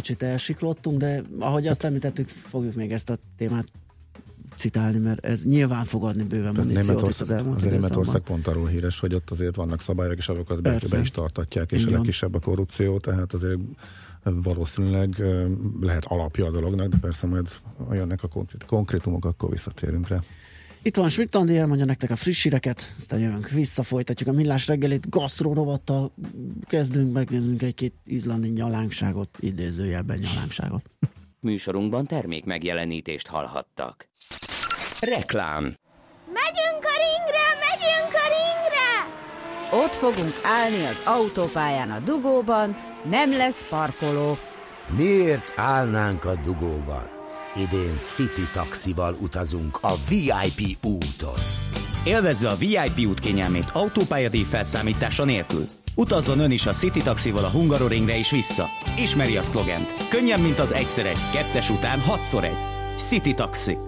kicsit elsiklottunk, de ahogy azt említettük, fogjuk még ezt a témát citálni, mert ez nyilván fog adni bőven muníciót Németország, az elmúlt azért Németország pont arról híres, hogy ott azért vannak szabályok, és azokat be, be is tartatják, és Igen. a legkisebb a korrupció, tehát azért valószínűleg lehet alapja a dolognak, de persze majd jönnek a konkrétumok, akkor visszatérünk rá. Itt van Schmidt Andi, elmondja nektek a friss híreket, aztán jövünk vissza, folytatjuk a millás reggelit, gasztró rovattal kezdünk, megnézzünk egy-két izlandi nyalánkságot, idézőjelben nyalánkságot. Műsorunkban termék megjelenítést hallhattak. Reklám Megyünk a ringre, megyünk a ringre! Ott fogunk állni az autópályán a dugóban, nem lesz parkoló. Miért állnánk a dugóban? Idén City taxival utazunk a VIP úton. Élvezze a VIP út kényelmét autópályadíj felszámítása nélkül. Utazzon ön is a City taxival a Hungaroringre és vissza. Ismeri a szlogent. Könnyen, mint az egyszer egy, kettes után hatszor egy. City Taxi.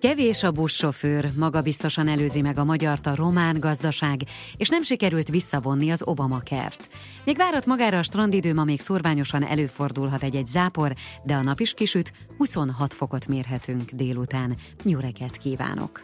Kevés a buszsofőr, magabiztosan előzi meg a magyart a román gazdaság, és nem sikerült visszavonni az Obama kert. Még várat magára a strandidő, ma még szorványosan előfordulhat egy-egy zápor, de a nap is kisüt, 26 fokot mérhetünk délután. Jó kívánok!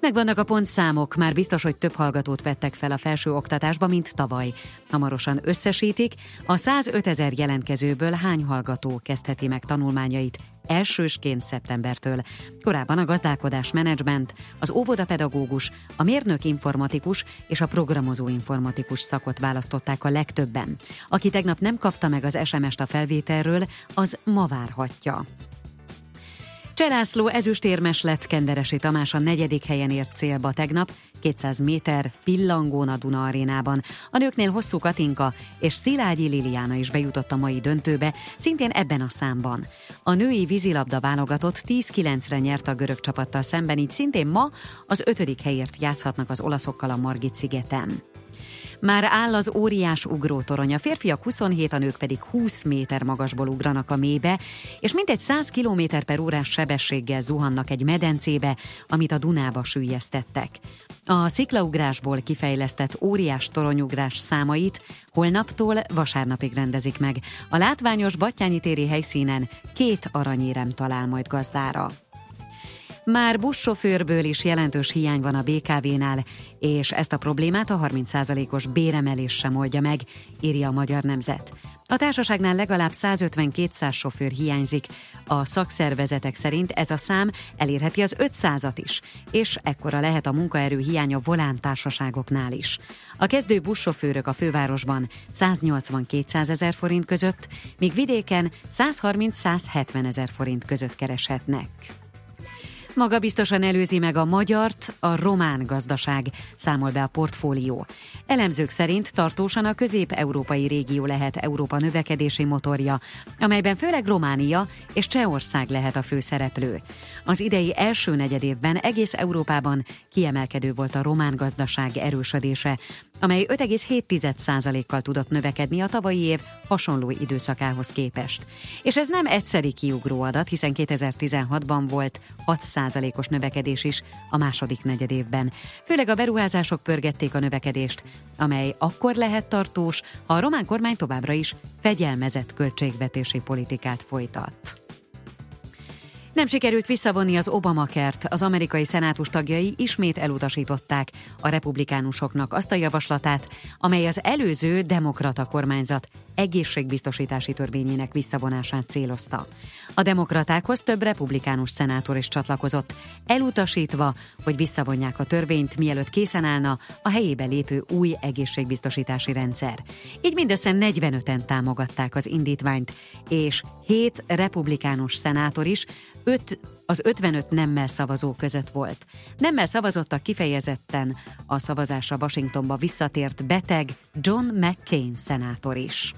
Megvannak a pontszámok, már biztos, hogy több hallgatót vettek fel a felső oktatásba, mint tavaly. Hamarosan összesítik, a 105 ezer jelentkezőből hány hallgató kezdheti meg tanulmányait elsősként szeptembertől. Korábban a gazdálkodás menedzsment, az óvodapedagógus, a mérnök informatikus és a programozó informatikus szakot választották a legtöbben. Aki tegnap nem kapta meg az SMS-t a felvételről, az ma várhatja. Cselászló ezüstérmes lett Kenderesi Tamás a negyedik helyen ért célba tegnap, 200 méter pillangón a Duna arénában. A nőknél hosszú Katinka és Szilágyi Liliana is bejutott a mai döntőbe, szintén ebben a számban. A női vízilabda válogatott 10-9-re nyert a görög csapattal szemben, így szintén ma az ötödik helyért játszhatnak az olaszokkal a Margit szigeten. Már áll az óriás ugrótorony, a férfiak 27, a nők pedig 20 méter magasból ugranak a mélybe, és mintegy 100 km per órás sebességgel zuhannak egy medencébe, amit a Dunába sűjesztettek. A sziklaugrásból kifejlesztett óriás toronyugrás számait holnaptól vasárnapig rendezik meg. A látványos Battyányi téri helyszínen két aranyérem talál majd gazdára. Már buszsofőrből is jelentős hiány van a BKV-nál, és ezt a problémát a 30%-os béremelés sem oldja meg, írja a Magyar Nemzet. A társaságnál legalább 150-200 sofőr hiányzik. A szakszervezetek szerint ez a szám elérheti az 500-at is, és ekkora lehet a munkaerő hiánya volántársaságoknál is. A kezdő buszsofőrök a fővárosban 180-200 ezer forint között, míg vidéken 130-170 ezer forint között kereshetnek. Maga biztosan előzi meg a magyart, a román gazdaság, számol be a portfólió. Elemzők szerint tartósan a közép-európai régió lehet Európa növekedési motorja, amelyben főleg Románia és Csehország lehet a főszereplő. Az idei első negyedévben egész Európában kiemelkedő volt a román gazdaság erősödése, amely 5,7%-kal tudott növekedni a tavalyi év hasonló időszakához képest. És ez nem egyszeri kiugró adat, hiszen 2016-ban volt 6%-os növekedés is a második negyedévben. Főleg a beruházások pörgették a növekedést, amely akkor lehet tartós, ha a román kormány továbbra is fegyelmezett költségvetési politikát folytat. Nem sikerült visszavonni az Obama-kert, az amerikai szenátus tagjai ismét elutasították a republikánusoknak azt a javaslatát, amely az előző demokrata kormányzat egészségbiztosítási törvényének visszavonását célozta. A demokratákhoz több republikánus szenátor is csatlakozott, elutasítva, hogy visszavonják a törvényt, mielőtt készen állna a helyébe lépő új egészségbiztosítási rendszer. Így mindössze 45-en támogatták az indítványt, és 7 republikánus szenátor is, 5 az 55 nemmel szavazó között volt. Nemmel szavazottak kifejezetten a szavazásra Washingtonba visszatért beteg John McCain szenátor is.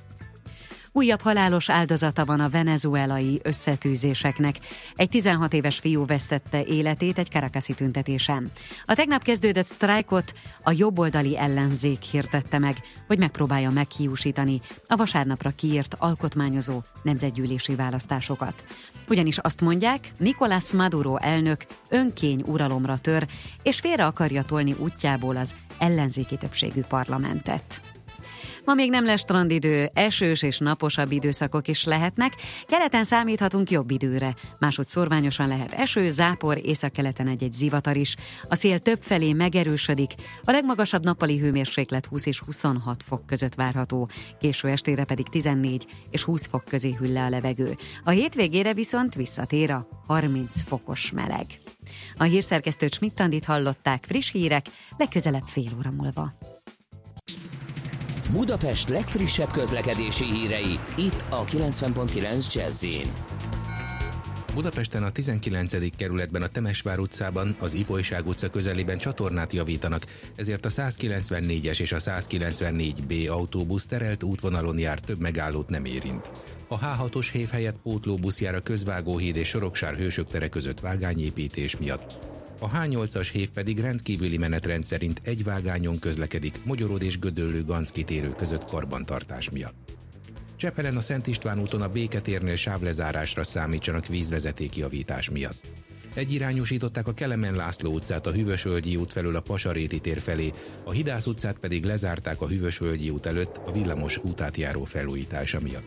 Újabb halálos áldozata van a venezuelai összetűzéseknek. Egy 16 éves fiú vesztette életét egy karakaszi tüntetésen. A tegnap kezdődött sztrájkot a jobboldali ellenzék hirdette meg, hogy megpróbálja meghiúsítani a vasárnapra kiírt alkotmányozó nemzetgyűlési választásokat. Ugyanis azt mondják, Nicolás Maduro elnök önkény uralomra tör, és félre akarja tolni útjából az ellenzéki többségű parlamentet. Ma még nem lesz strandidő, esős és naposabb időszakok is lehetnek, keleten számíthatunk jobb időre. Másod szorványosan lehet eső, zápor, északkeleten egy-egy zivatar is. A szél több felé megerősödik, a legmagasabb nappali hőmérséklet 20 és 26 fok között várható, késő estére pedig 14 és 20 fok közé hűl le a levegő. A hétvégére viszont visszatér a 30 fokos meleg. A hírszerkesztő Csmittandit hallották friss hírek, legközelebb fél óra múlva. Budapest legfrissebb közlekedési hírei, itt a 90.9 jazz Budapesten a 19. kerületben a Temesvár utcában, az Ipolyság utca közelében csatornát javítanak, ezért a 194-es és a 194B autóbusz terelt útvonalon jár több megállót nem érint. A H6-os hév helyett pótlóbusz jár a Közvágóhíd és Soroksár hősök tere között vágányépítés miatt. A H8-as hév pedig rendkívüli menetrend szerint egy vágányon közlekedik Magyaród és Gödöllő Ganz kitérő között karbantartás miatt. Csepelen a Szent István úton a Béketérnél sávlezárásra számítsanak vízvezetéki javítás miatt. Egyirányosították a Kelemen László utcát a Hűvösvölgyi út felől a Pasaréti tér felé, a Hidász utcát pedig lezárták a Hűvösvölgyi út előtt a villamos útátjáró felújítása miatt.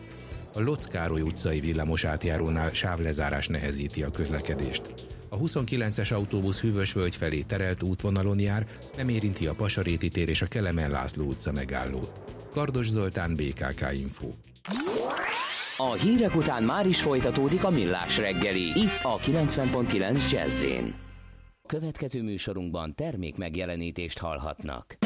A Locz Károly utcai villamos átjárónál sávlezárás nehezíti a közlekedést. A 29-es autóbusz Hűvösvölgy felé terelt útvonalon jár, nem érinti a Pasaréti tér és a Kelemen László utca megállót. Kardos Zoltán, BKK Info. A hírek után már is folytatódik a millás reggeli, itt a 90.9 jazz Következő műsorunkban termék megjelenítést hallhatnak.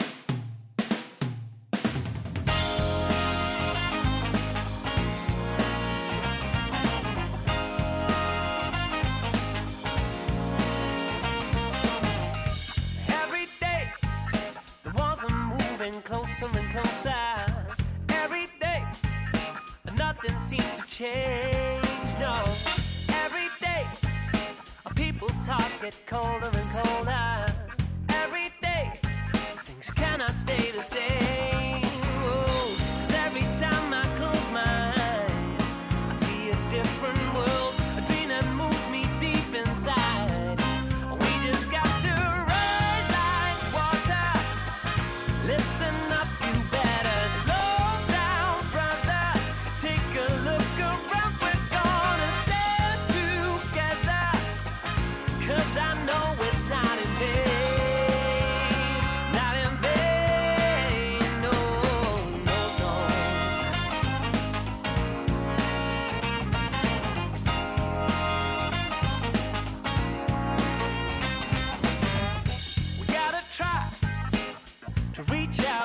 Closer closer every day. Nothing seems to change, no. Every day, people's hearts get colder and colder. Every day, things cannot stay the same.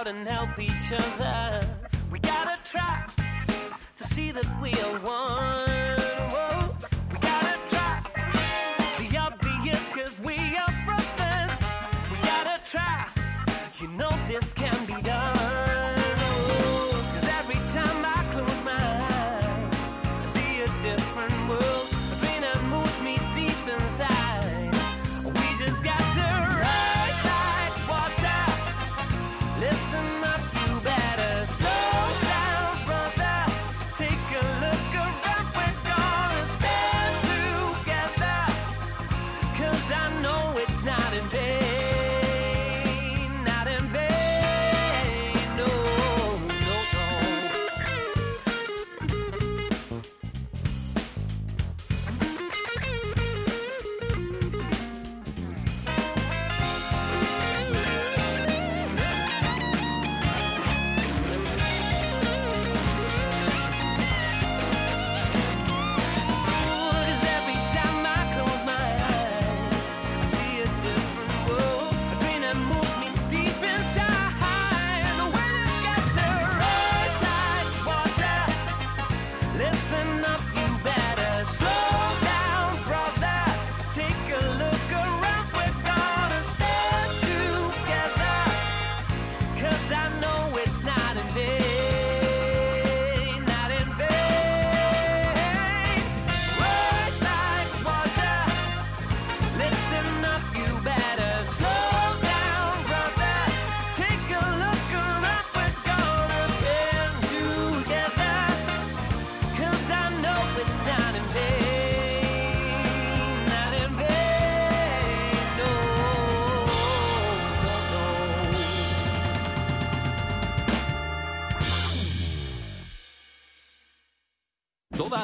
Out and help each other. We gotta try to see that we are one.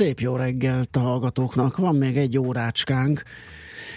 Szép jó reggelt a hallgatóknak. Van még egy órácskánk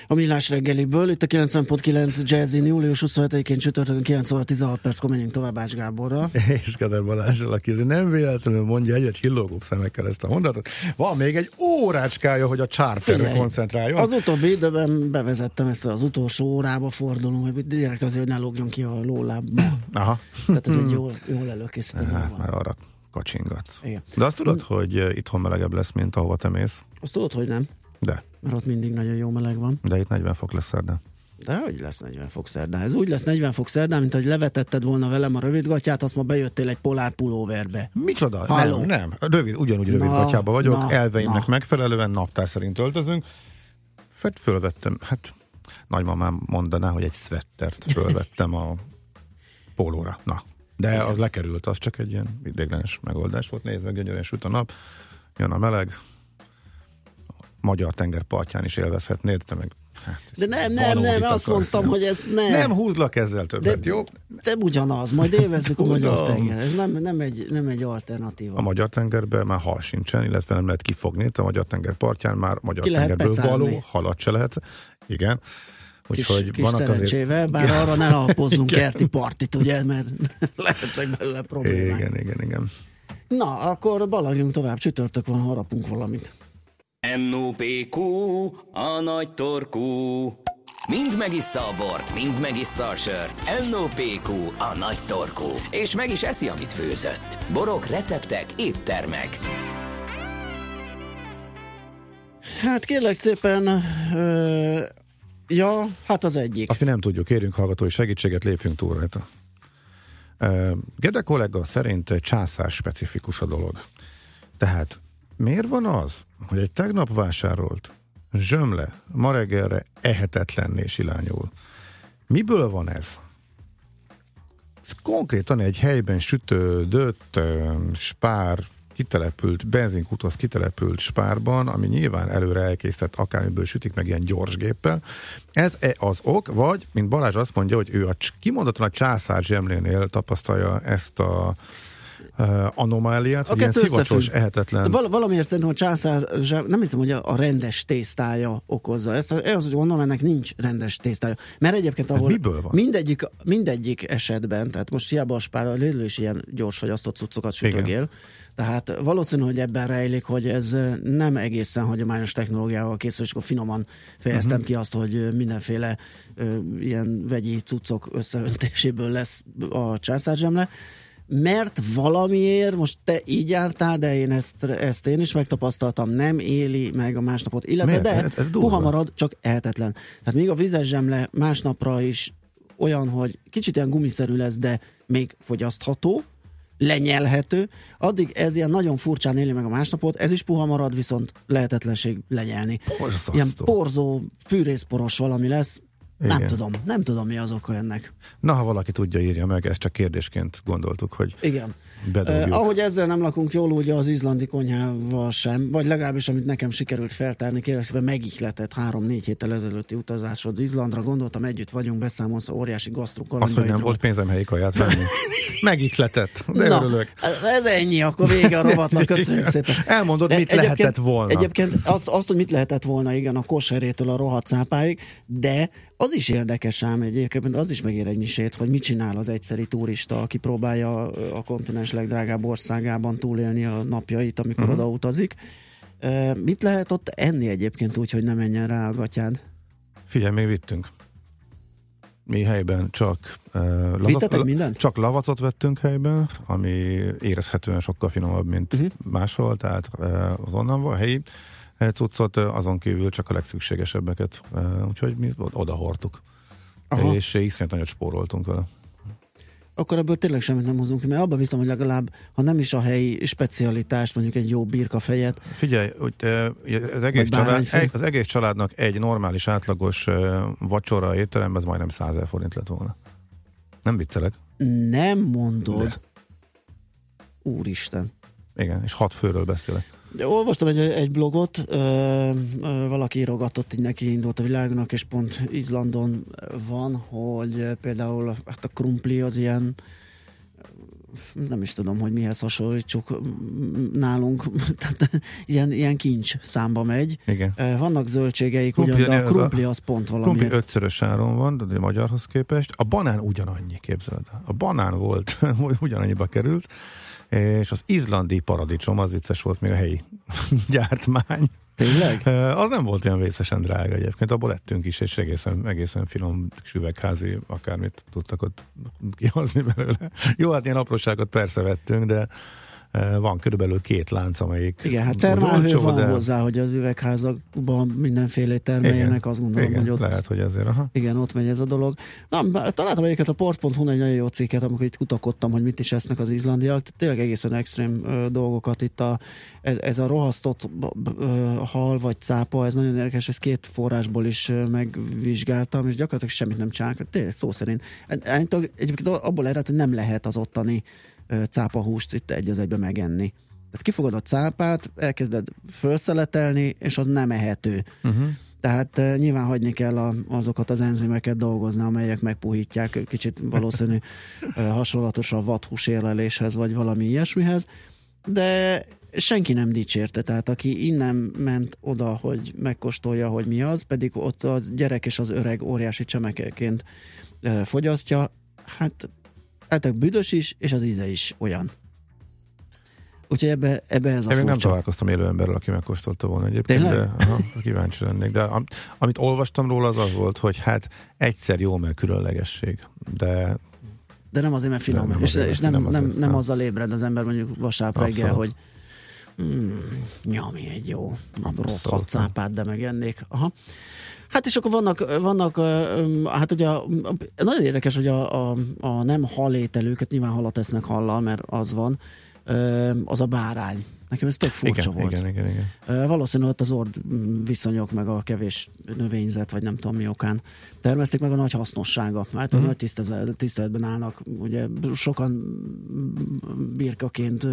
a Millás reggeliből. Itt a 90.9 Jazzy július 27-én csütörtökön 9 óra 16 perckor menjünk tovább Ács Gáborra. És Kader Balázsral, aki nem véletlenül mondja egyet csillogó szemekkel ezt a mondatot. Van még egy órácskája, hogy a charterre koncentráljon. Az utóbbi időben bevezettem ezt az utolsó órába fordulom, hogy direkt azért, hogy ne lógjon ki a lólábba. Aha. Tehát ez egy jól, jól előkészítő. Már arra kacsingatsz. Igen. De azt tudod, hogy eh, itthon melegebb lesz, mint ahova te mész? Azt tudod, hogy nem. De. Mert ott mindig nagyon jó meleg van. De itt 40 fok lesz szerdán. De hogy lesz 40 fok szerdán? Ez úgy lesz 40 fok szerdán, mint hogy levetetted volna velem a rövidgatját, azt ma bejöttél egy polár pulóverbe. Micsoda? Halló. Nem, nem. Rövid, ugyanúgy rövidgatjába vagyok, na, elveimnek na. megfelelően naptár szerint öltözünk. Fett fölvettem, hát nagymamám mondaná, hogy egy szvettert fölvettem a pólóra. Na, de az lekerült, az csak egy ilyen idéglenes megoldás volt. Nézd meg, gyönyörűen süt a nap, jön a meleg, magyar tengerpartján is élvezhetnéd, te meg Hát, de nem, nem, nem, azt mondtam, nem. hogy ez nem. Nem húzlak ezzel többet, de, jó? De ugyanaz, majd élvezzük a magyar tenger. Ez nem, nem, egy, nem egy alternatíva. A magyar tengerben már hal sincsen, illetve nem lehet kifogni. A magyar tenger partján már magyar Ki tengerből való halat se lehet. Igen. Úgyhogy kis, van szerencsével, azért... bár arra ne alapozzunk kerti partit, ugye, mert lehetnek belőle problémák. Igen, igen, igen. Na, akkor balagjunk tovább, csütörtök van, harapunk valamit. NOPQ, a nagy torkú. Mind megissza a bort, mind megissza a sört. NOPQ, a nagy torkú. És meg is eszi, amit főzött. Borok, receptek, éttermek. Hát kérlek szépen, ö, ja, hát az egyik. Azt mi nem tudjuk, kérünk hallgatói segítséget, lépjünk túl rajta. Gede kollega szerint császár specifikus a dolog. Tehát miért van az, hogy egy tegnap vásárolt zsömle ma reggelre ehetetlenné silányul? Miből van ez? Ez konkrétan egy helyben sütődött spár kitelepült, benzinkuthoz kitelepült spárban, ami nyilván előre elkészített, akármiből sütik meg ilyen gyors géppel. Ez -e az ok, vagy, mint Balázs azt mondja, hogy ő a, kimondottan a császár zsemlénél tapasztalja ezt a uh, anomáliát, hogy ilyen szivacsos, ehetetlen. Val- valamiért szerintem a császár, nem hiszem, hogy a, a rendes tésztája okozza ezt. Ez, hogy gondolom, ennek nincs rendes tésztája. Mert egyébként ahol hát miből van? Mindegyik, mindegyik esetben, tehát most hiába a spár, a Lidl is ilyen gyors fagyasztott cuccokat sütögél, tehát valószínű, hogy ebben rejlik, hogy ez nem egészen hagyományos technológiával készül, és akkor finoman fejeztem uh-huh. ki azt, hogy mindenféle ö, ilyen vegyi cuccok összeöntéséből lesz a császárzsemle mert valamiért, most te így jártál, de én ezt, ezt én is megtapasztaltam, nem éli meg a másnapot, illetve Miért? de ez, ez puha marad, csak ehetetlen. Tehát még a vizes zsemle másnapra is olyan, hogy kicsit ilyen gumiszerű lesz, de még fogyasztható, lenyelhető, addig ez ilyen nagyon furcsán éli meg a másnapot, ez is puha marad, viszont lehetetlenség lenyelni. Borzasztó. Ilyen porzó, fűrészporos valami lesz, igen. Nem tudom, nem tudom mi az oka ennek. Na, ha valaki tudja, írja meg, ezt csak kérdésként gondoltuk, hogy Igen. Eh, ahogy ezzel nem lakunk jól, ugye az izlandi konyhával sem, vagy legalábbis amit nekem sikerült feltárni, kérdezve megihletett három-négy héttel ezelőtti utazásod Izlandra, gondoltam együtt vagyunk, beszámolsz óriási gasztrukkal. Azt, hogy nem volt pénzem helyi kaját venni. megihletett, de Na, örülök. Ez ennyi, akkor vége a rovatnak, köszönjük szépen. Elmondod, mit egyébként, lehetett volna. Egyébként azt, azt, hogy mit lehetett volna, igen, a koserétől a rohadt cápáig, de az is érdekes ám egyébként, az is megér egy misét, hogy mit csinál az egyszeri turista, aki próbálja a kontinens legdrágább országában túlélni a napjait, amikor uh-huh. oda utazik. Mit lehet ott enni egyébként úgy, hogy ne menjen rá a gatyád? Figyelj, még vittünk. Mi helyben csak uh, lavacot, minden? csak lavacot vettünk helyben, ami érezhetően sokkal finomabb, mint uh-huh. máshol, tehát uh, az onnan van helyi cuccot, azon kívül csak a legszükségesebbeket, úgyhogy mi oda hordtuk. Aha. És iszonyat nagyot spóroltunk vele. akkor ebből tényleg semmit nem hozunk ki, mert abban biztos, hogy legalább, ha nem is a helyi specialitást, mondjuk egy jó birkafejet. Figyelj, hogy az egész, család, az egész családnak egy normális, átlagos vacsora étteremben az majdnem 100 forint lett volna. Nem viccelek. Nem mondod. De. Úristen. Igen, és hat főről beszélek. De olvastam egy, egy blogot, ö, ö, valaki írogatott, így neki indult a világnak, és pont Izlandon van, hogy például hát a krumpli az ilyen nem is tudom, hogy mihez hasonlítsuk nálunk, tehát ilyen, ilyen kincs számba megy. Igen. Vannak zöldségeik, krumpli, ugyan, de a krumpli az pont valami. Krumpli ötszörös áron van, de a magyarhoz képest. A banán ugyanannyi, képzeld. A banán volt, ugyanannyiba került, és az izlandi paradicsom, az vicces volt még a helyi gyártmány. Tényleg? Az nem volt olyan vészesen drága egyébként, abból lettünk is, és egészen, egészen finom üvegházi, akármit tudtak ott kihozni belőle. Jó, hát ilyen apróságot persze vettünk, de van körülbelül két lánc, amelyik... Igen, hát termálhő van de... hozzá, hogy az üvegházakban mindenféle termeljenek, igen, azt gondolom, igen, hogy ott... lehet, hogy ezért, aha. Igen, ott megy ez a dolog. Na, találtam egyiket a port.hu egy nagyon jó cikket, amikor itt kutakodtam, hogy mit is esznek az izlandiak. Tényleg egészen extrém ö, dolgokat itt a, ez, ez a rohasztott ö, hal vagy cápa, ez nagyon érdekes, ezt két forrásból is ö, megvizsgáltam, és gyakorlatilag semmit nem csinálnak. Tényleg szó szerint. Egyébként abból ered, hogy nem lehet az ottani cápahúst itt egy az egybe megenni. Tehát kifogod a cápát, elkezded felszeletelni, és az nem ehető. Uh-huh. Tehát uh, nyilván hagyni kell a, azokat az enzimeket dolgozni, amelyek megpuhítják, kicsit valószínű uh, hasonlatos a vadhús érleléshez, vagy valami ilyesmihez, de senki nem dicsérte, tehát aki innen ment oda, hogy megkóstolja, hogy mi az, pedig ott a gyerek és az öreg óriási csemekeként uh, fogyasztja, hát Lehetek büdös is, és az íze is olyan. Úgyhogy ebbe, ebbe ez a Én még nem találkoztam élő emberrel, aki megkóstolta volna egyébként, Tényleg? de aha, kíváncsi lennék. De am, amit olvastam róla, az az volt, hogy hát egyszer jó, mert különlegesség, de de nem azért, mert finom. Nem és, azért, és nem, nem, azért, nem, nem azzal ébred az ember mondjuk vasárnap reggel, hogy mm, nyami egy jó rothadt cápát, de megennék. Aha. Hát és akkor vannak, vannak hát ugye nagyon érdekes, hogy a, a, a nem halételőket, nyilván halat esznek hallal, mert az van, az a bárány. Nekem ez tök furcsa igen, volt. Igen, igen, igen. Valószínűleg ott az ord viszonyok, meg a kevés növényzet, vagy nem tudom mi okán termesztik meg a nagy hasznossága. Hát a nagy tiszteletben állnak. Ugye sokan birkaként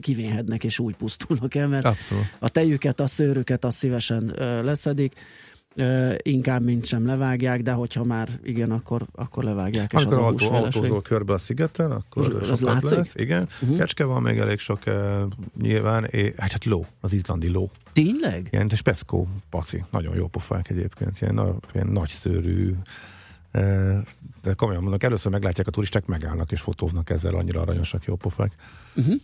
kivénhednek és úgy pusztulnak el, mert Abszolút. a tejüket, a szőrüket azt szívesen leszedik inkább mint sem levágják, de hogyha már igen, akkor, akkor levágják. És Amikor az autó, autózol körbe a szigeten, akkor az látszik? Lehet, igen. Uh-huh. Kecske van még elég sok uh, nyilván, hát, hát ló, az izlandi ló. Tényleg? Ilyen speckó paszi, nagyon jó pofák egyébként, ilyen, ilyen nagy szőrű, de komolyan mondok, először meglátják a turisták, megállnak és fotóznak ezzel, annyira aranyosak, jó pofák. Uh-huh.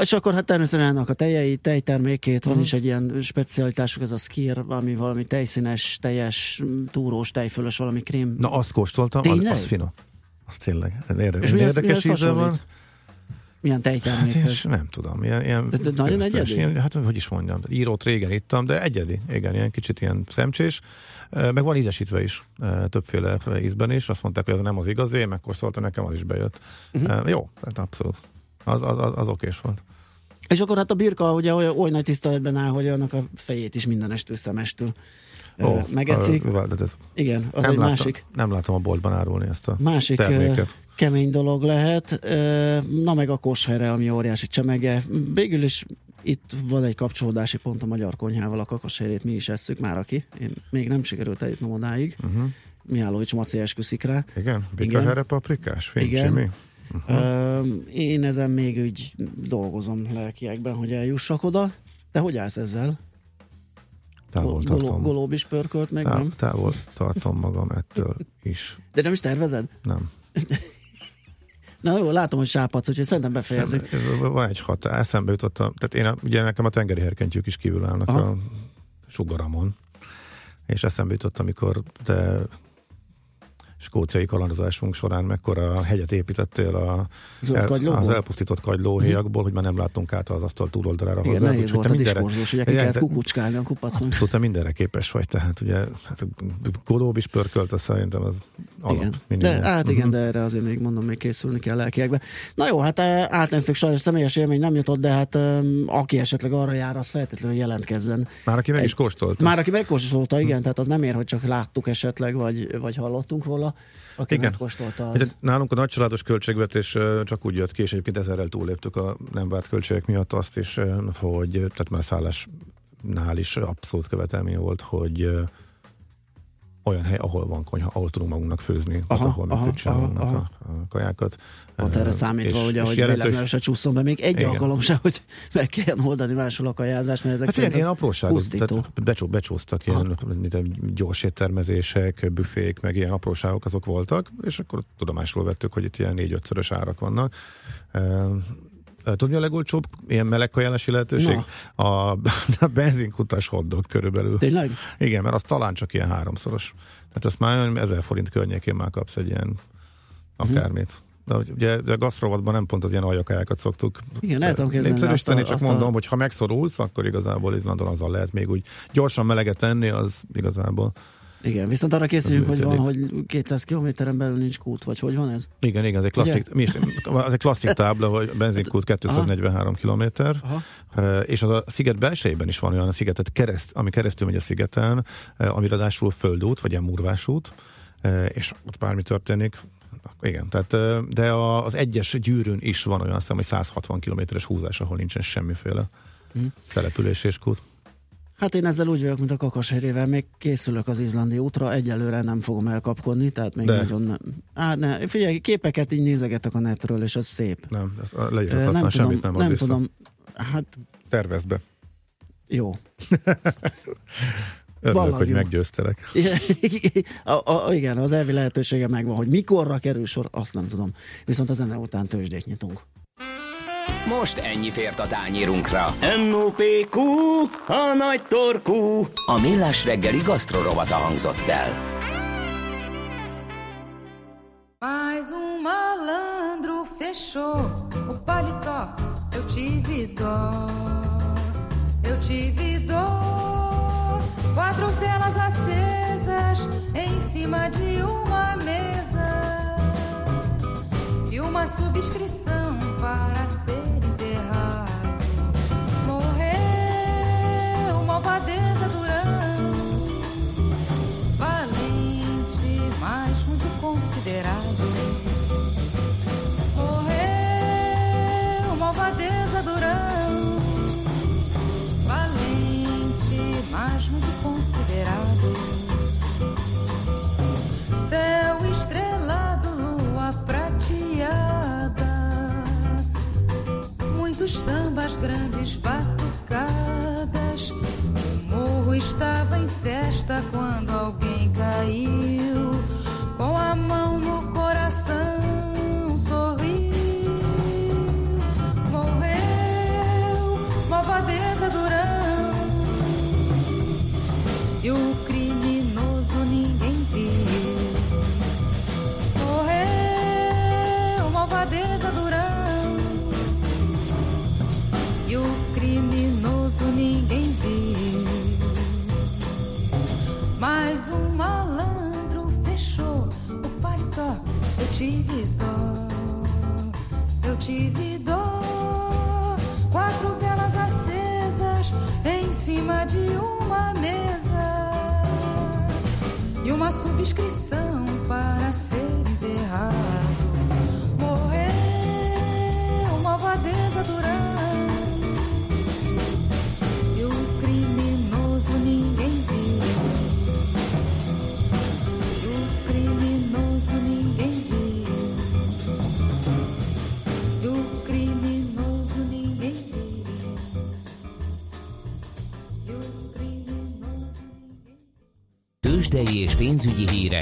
És akkor hát természetesen a tejei, tejtermékét, van uh-huh. is egy ilyen specialitásuk, ez a skir, ami valami tejszínes, teljes, túrós, tejfölös, valami krém. Na azt kóstoltam, az, az finom. Az tényleg érdekes. És mi érdekes íze van. Milyen tejtermékhez? Hát, nem tudom. Ilyen, ilyen de, de nagyon egyedi? Ilyen, hát hogy is mondjam, írót régen ittam, de egyedi. Igen, ilyen kicsit ilyen szemcsés. Meg van ízesítve is, többféle ízben is. Azt mondták, hogy ez nem az igazi, megkóstoltam, nekem az is bejött. Uh-huh. Jó, tehát abszolút az, az, az, az okés volt. És akkor hát a birka ugye oly, oly nagy tiszteletben áll, hogy annak a fejét is mindenestől szemestől oh, megeszik. A, Igen, az nem egy látom, másik. Nem látom a boltban árulni ezt a másik terméket. kemény dolog lehet. Na meg a koshelyre, ami óriási csemege. Végül is itt van egy kapcsolódási pont a magyar konyhával, a kakashelyét mi is esszük már, aki. Én még nem sikerült eljutnom odáig. Uh-huh. Mihálovics Maci esküszik rá. Igen? Bikahere paprikás? Igen. Mi? Uh-huh. Én ezen még úgy dolgozom lelkiekben, hogy eljussak oda. De hogy állsz ezzel? Távol tartom. Golób is pörkölt meg, Tá- nem? Távol tartom magam ettől is. De nem is tervezed? Nem. Na jó, látom, hogy sápadsz, úgyhogy szerintem befejezzük. Van egy határ, eszembe jutottam. Tehát én, ugye nekem a tengeri herkentyűk is kívül állnak Aha. a sugaramon. És eszembe jutottam, amikor te skóciai kalandozásunk során mekkora hegyet építettél a, el, az elpusztított kagylóhéjakból, hogy már nem láttunk át az asztal túloldalára Igen, hozzá. nehéz volt a diskorzós, ugye ki kellett kukucskálni a kupacon. Abszolút, te mindenre képes vagy, tehát ugye hát, Golób is pörkölt, szerintem az alap. Igen. Minimum. De, hát igen, Mhm. de erre azért még mondom, még készülni kell lelkiekbe. Na jó, hát eh, átnéztük sajnos személyes élmény nem jutott, de hát aki esetleg arra jár, az feltétlenül jelentkezzen. Már aki meg is kóstolta. Már aki megkóstolta, igen, tehát az nem ér, hogy csak láttuk esetleg, vagy, vagy hallottunk róla. Aki Igen. megkóstolta, az... Hát Nálunk a nagycsaládos költségvetés ö, csak úgy jött ki, és egyébként ezerrel túléptük a nem várt költségek miatt azt is, ö, hogy tehát már szállásnál is abszolút követelmény volt, hogy olyan hely, ahol van konyha, ahol tudunk magunknak főzni, Aha, ahol aha, meg csinálunk a, a kajákat. Pont erre számítva, és- ugye, és hogy jelentős- véletlenül se csúszom be még egy Igen. alkalom se, hogy meg kelljen oldani máshol a kajázást, mert ezek Hát szerint ilyen apróságok, tehát becsó, becsúsztak ilyen mint egy gyors éttermezések, büfék, meg ilyen apróságok azok voltak, és akkor tudomásról vettük, hogy itt ilyen négy-ötszörös árak vannak. Tudni a legolcsóbb ilyen meleg kajánlási lehetőség? A, a benzinkutas hotdog körülbelül. Tényleg? Igen, mert az talán csak ilyen háromszoros. Tehát azt már olyan 1000 forint környékén már kapsz egy ilyen akármit. De ugye de a gasztrovatban nem pont az ilyen aljakájákat szoktuk Igen, képzelni népszerűsíteni, a- csak azt a- mondom, hogy ha megszorulsz, akkor igazából Izlandon azzal lehet még úgy gyorsan meleget tenni, az igazából Igen, viszont arra készüljünk, hogy van, hogy 200 kilométeren belül nincs kút, vagy hogy van ez? Igen, igen, ez egy klasszik, mi is, az egy klasszik tábla, hogy benzinkút 243 km, és az a sziget belsejében is van olyan a szigetet, kereszt, ami keresztül megy a szigeten, ami ráadásul földút, vagy ilyen murvásút, és ott bármi történik, igen, tehát, eh, de az egyes gyűrűn is van olyan, azt hiszem, hogy 160 kilométeres húzás, ahol nincsen semmiféle Hm. település és kút. Hát én ezzel úgy vagyok, mint a kakasherével, még készülök az izlandi útra, egyelőre nem fogom elkapkodni, tehát még De. nagyon nem. Á, ne, figyelj, képeket így nézegetek a netről, és az szép. Nem, ez a Ö, leírhatatlan, semmit nem ad nem vissza. tudom, hát Tervezd be. jó. Örülök, Valami hogy meggyőztelek. a, a, igen, az elvi lehetősége megvan, hogy mikorra kerül sor, azt nem tudom. Viszont a zene után tőzsdét nyitunk. Most ennyi fért a tányérunkra. M.O.P.Q. A nagy torkú. A Millás reggeli gasztrorovata hangzott el. Mais um malandro fechou o paletó. Eu tive dó, eu tive dó. Quatro velas acesas em cima de uma mesa e uma subscrição para subscrição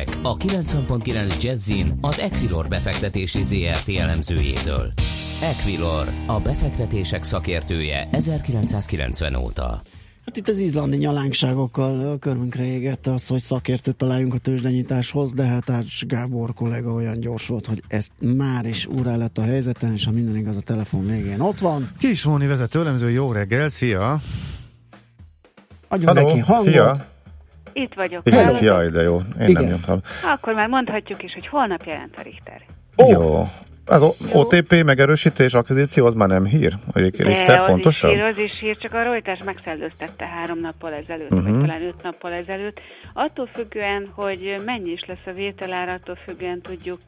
hírek a 90.9 Jazzin az Equilor befektetési ZRT elemzőjétől. Equilor, a befektetések szakértője 1990 óta. Hát itt az izlandi nyalánkságokkal a körünkre égett az, hogy szakértőt találjunk a tőzsdenyításhoz, de hát Ács Gábor kollega olyan gyors volt, hogy ezt már is úrá lett a helyzeten, és ha minden igaz a telefon végén ott van. Kis Móni vezető elemző, jó reggel, szia! Adjon neki hangot. szia! Itt vagyok. Igen, jaj, de jó. Én Igen. nem jöttem. Akkor már mondhatjuk is, hogy holnap jelent a Richter. Oh. Jó. Az Jó. OTP megerősítés, akvizíció, az már nem hír? Richter az fontosabb? Is hír, az is hír, csak a Reuters megszellőztette három nappal ezelőtt, uh-huh. vagy talán öt nappal ezelőtt. Attól függően, hogy mennyi is lesz a vételár, attól függően tudjuk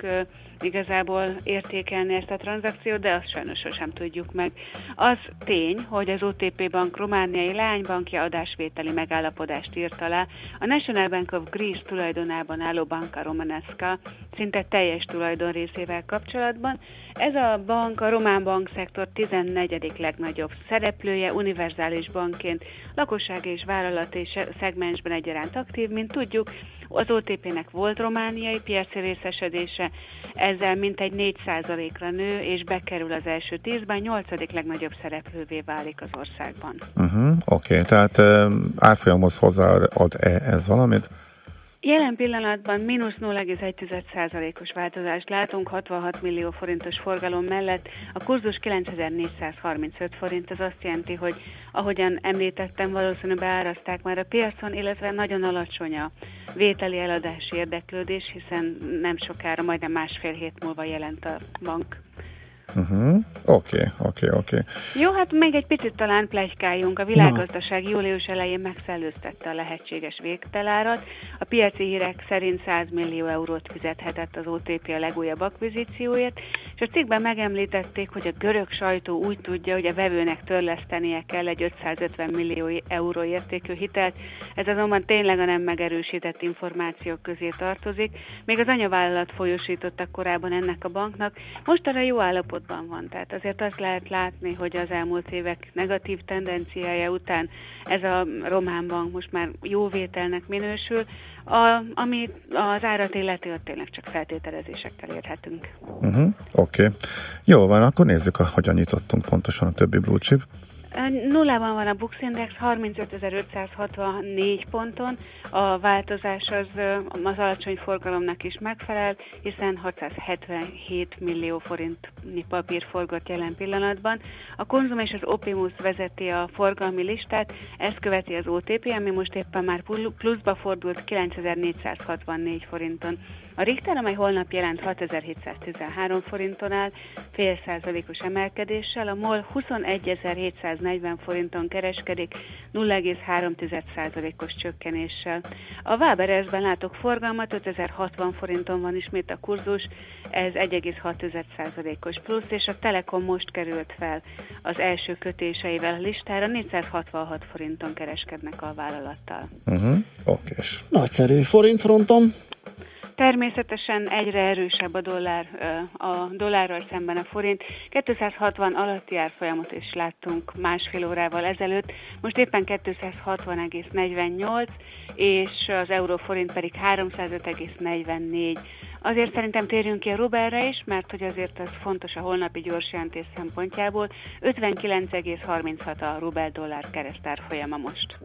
igazából értékelni ezt a tranzakciót, de azt sajnos sosem tudjuk meg. Az tény, hogy az OTP Bank romániai lánybankja adásvételi megállapodást írt alá a National Bank of Greece tulajdonában álló Banka Romanesca szinte teljes tulajdon részével kapcsolatban. Ez a bank a román bankszektor 14. legnagyobb szereplője, univerzális bankként lakossági és vállalati szegmensben egyaránt aktív, mint tudjuk, az OTP-nek volt romániai piaci részesedése, ezzel mintegy 4%-ra nő, és bekerül az első tízben, nyolcadik legnagyobb szereplővé válik az országban. Uh-huh, Oké, okay. tehát uh, árfolyamhoz hozzáad-e ez valamit? Jelen pillanatban mínusz 0,1%-os változást látunk 66 millió forintos forgalom mellett. A kurzus 9435 forint, ez azt jelenti, hogy ahogyan említettem, valószínűleg beárazták már a piacon, illetve nagyon alacsony a vételi eladási érdeklődés, hiszen nem sokára, majdnem másfél hét múlva jelent a bank Uh-huh. Oké, okay, oké, okay, oké. Okay. Jó, hát még egy picit talán plegykáljunk. A világgazdaság július elején megszellőztette a lehetséges végtelárat. A piaci hírek szerint 100 millió eurót fizethetett az OTP a legújabb akvizícióért, és a cikkben megemlítették, hogy a görög sajtó úgy tudja, hogy a vevőnek törlesztenie kell egy 550 millió euró értékű hitelt. Ez azonban tényleg a nem megerősített információk közé tartozik. Még az anyavállalat folyosította korábban ennek a banknak. Most arra jó állapot állapotban van. Tehát azért azt lehet látni, hogy az elmúlt évek negatív tendenciája után ez a román bank most már jó vételnek minősül, a, ami az árat illeti, ott tényleg csak feltételezésekkel érhetünk. Uh-huh, Oké. Okay. Jó van, akkor nézzük, a, hogyan nyitottunk pontosan a többi blue chip. Nullában van a Bux Index 35.564 ponton, a változás az, az alacsony forgalomnak is megfelel, hiszen 677 millió forintnyi papír forgott jelen pillanatban. A Konzum és az Opimus vezeti a forgalmi listát, ezt követi az OTP, ami most éppen már pluszba fordult 9464 forinton. A Richter, amely holnap jelent 6713 forinton áll, fél százalékos emelkedéssel, a MOL 21740 forinton kereskedik, 0,3 százalékos csökkenéssel. A Waberesben látok forgalmat, 5060 forinton van ismét a kurzus, ez 1,6 százalékos plusz, és a Telekom most került fel az első kötéseivel a listára, 466 forinton kereskednek a vállalattal. Uh-huh. Okés. Nagyszerű forintfronton. Természetesen egyre erősebb a dollár, a dollárral szemben a forint. 260 alatti árfolyamot is láttunk másfél órával ezelőtt, most éppen 260,48, és az euróforint pedig 305,44. Azért szerintem térjünk ki a rubelre is, mert hogy azért ez fontos a holnapi gyors jelentés szempontjából. 59,36 a rubel-dollár keresztárfolyama most.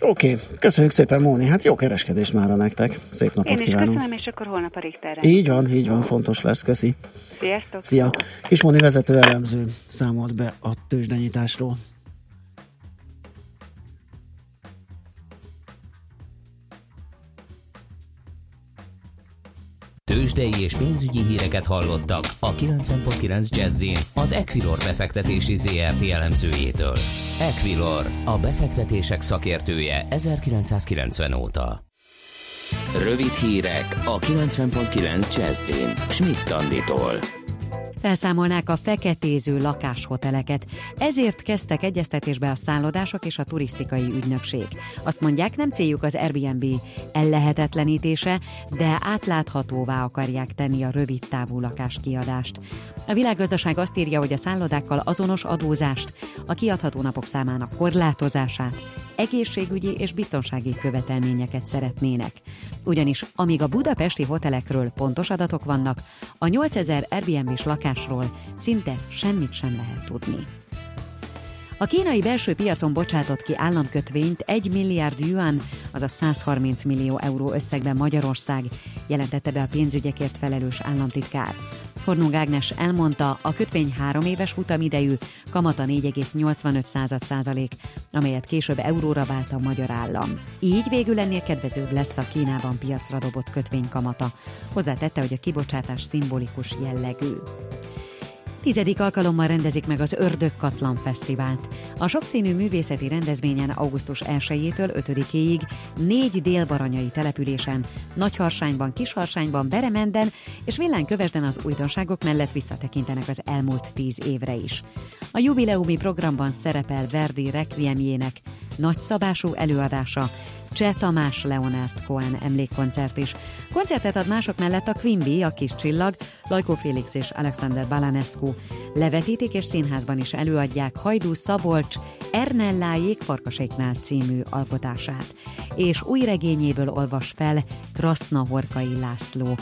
Oké, okay. köszönjük szépen, Móni. Hát jó kereskedést már nektek. Szép napot Én is kívánunk. köszönöm, és akkor holnap a Richterre. Így van, így van, fontos lesz, köszi. Sziasztok. Szia. Kismoni vezető elemző számolt be a tőzsdenyításról. Tőzsdei és pénzügyi híreket hallottak a 90.9 jazz az Equilor befektetési ZRT elemzőjétől. Equilor, a befektetések szakértője 1990 óta. Rövid hírek a 90.9 jazz Schmidt Anditól felszámolnák a feketéző lakáshoteleket. Ezért kezdtek egyeztetésbe a szállodások és a turisztikai ügynökség. Azt mondják, nem céljuk az Airbnb ellehetetlenítése, de átláthatóvá akarják tenni a rövid távú lakáskiadást. A világgazdaság azt írja, hogy a szállodákkal azonos adózást, a kiadható napok számának korlátozását, egészségügyi és biztonsági követelményeket szeretnének. Ugyanis amíg a budapesti hotelekről pontos adatok vannak, a 8000 Airbnb-s lakásról szinte semmit sem lehet tudni. A kínai belső piacon bocsátott ki államkötvényt 1 milliárd yuan, azaz 130 millió euró összegben Magyarország, jelentette be a pénzügyekért felelős államtitkár. Hornung Ágnes elmondta, a kötvény három éves futamidejű, kamata 4,85 százalék, amelyet később euróra vált a magyar állam. Így végül ennél kedvezőbb lesz a Kínában piacra dobott kötvény kamata. Hozzátette, hogy a kibocsátás szimbolikus jellegű. Tizedik alkalommal rendezik meg az Ördög Katlan Fesztivált. A sokszínű művészeti rendezvényen augusztus 1-től 5-ig négy délbaranyai településen, Nagyharsányban, Kisharsányban, Beremenden és Villánykövesden az újdonságok mellett visszatekintenek az elmúlt tíz évre is. A jubileumi programban szerepel Verdi Requiemjének nagyszabású előadása, Cseh Tamás Leonard Cohen emlékkoncert is. Koncertet ad mások mellett a Quimby, a Kis Csillag, Lajkó Félix és Alexander Balanescu. Levetítik és színházban is előadják Hajdú Szabolcs Ernellájék Farkaséknál című alkotását, és új regényéből olvas fel Kraszna Horkai László.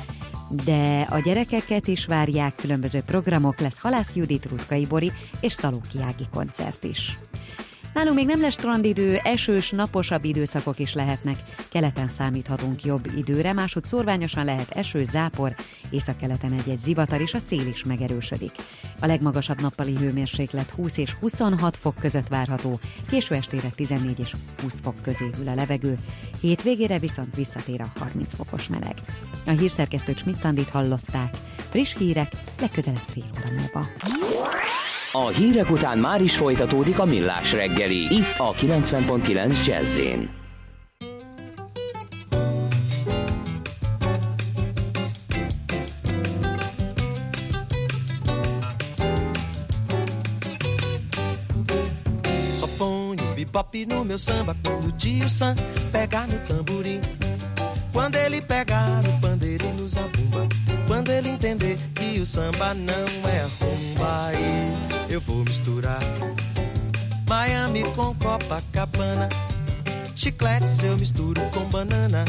De a gyerekeket is várják különböző programok, lesz Halász Judit, Rutkai Bori és Szalóki Ági koncert is. Nálunk még nem lesz strandidő, esős, naposabb időszakok is lehetnek. Keleten számíthatunk jobb időre, máshogy szorványosan lehet eső, zápor, északkeleten egy-egy zivatar, és a szél is megerősödik. A legmagasabb nappali hőmérséklet 20 és 26 fok között várható, késő estére 14 és 20 fok közé hűl a levegő, hétvégére viszont visszatér a 30 fokos meleg. A hírszerkesztő Csmittandit hallották. Friss hírek legközelebb fél óra múlva. A hírek után már is folytatódik a millás reggeli. Itt a 90.9 jazz Só ponho bebop no meu samba quando o tio Sam pegar no tamborim. Quando ele pegar no pandeiro e no zabumba. Quando ele entender que o samba não é rumba. E eu vou misturar Miami com Copacabana. Chicletes eu misturo com banana.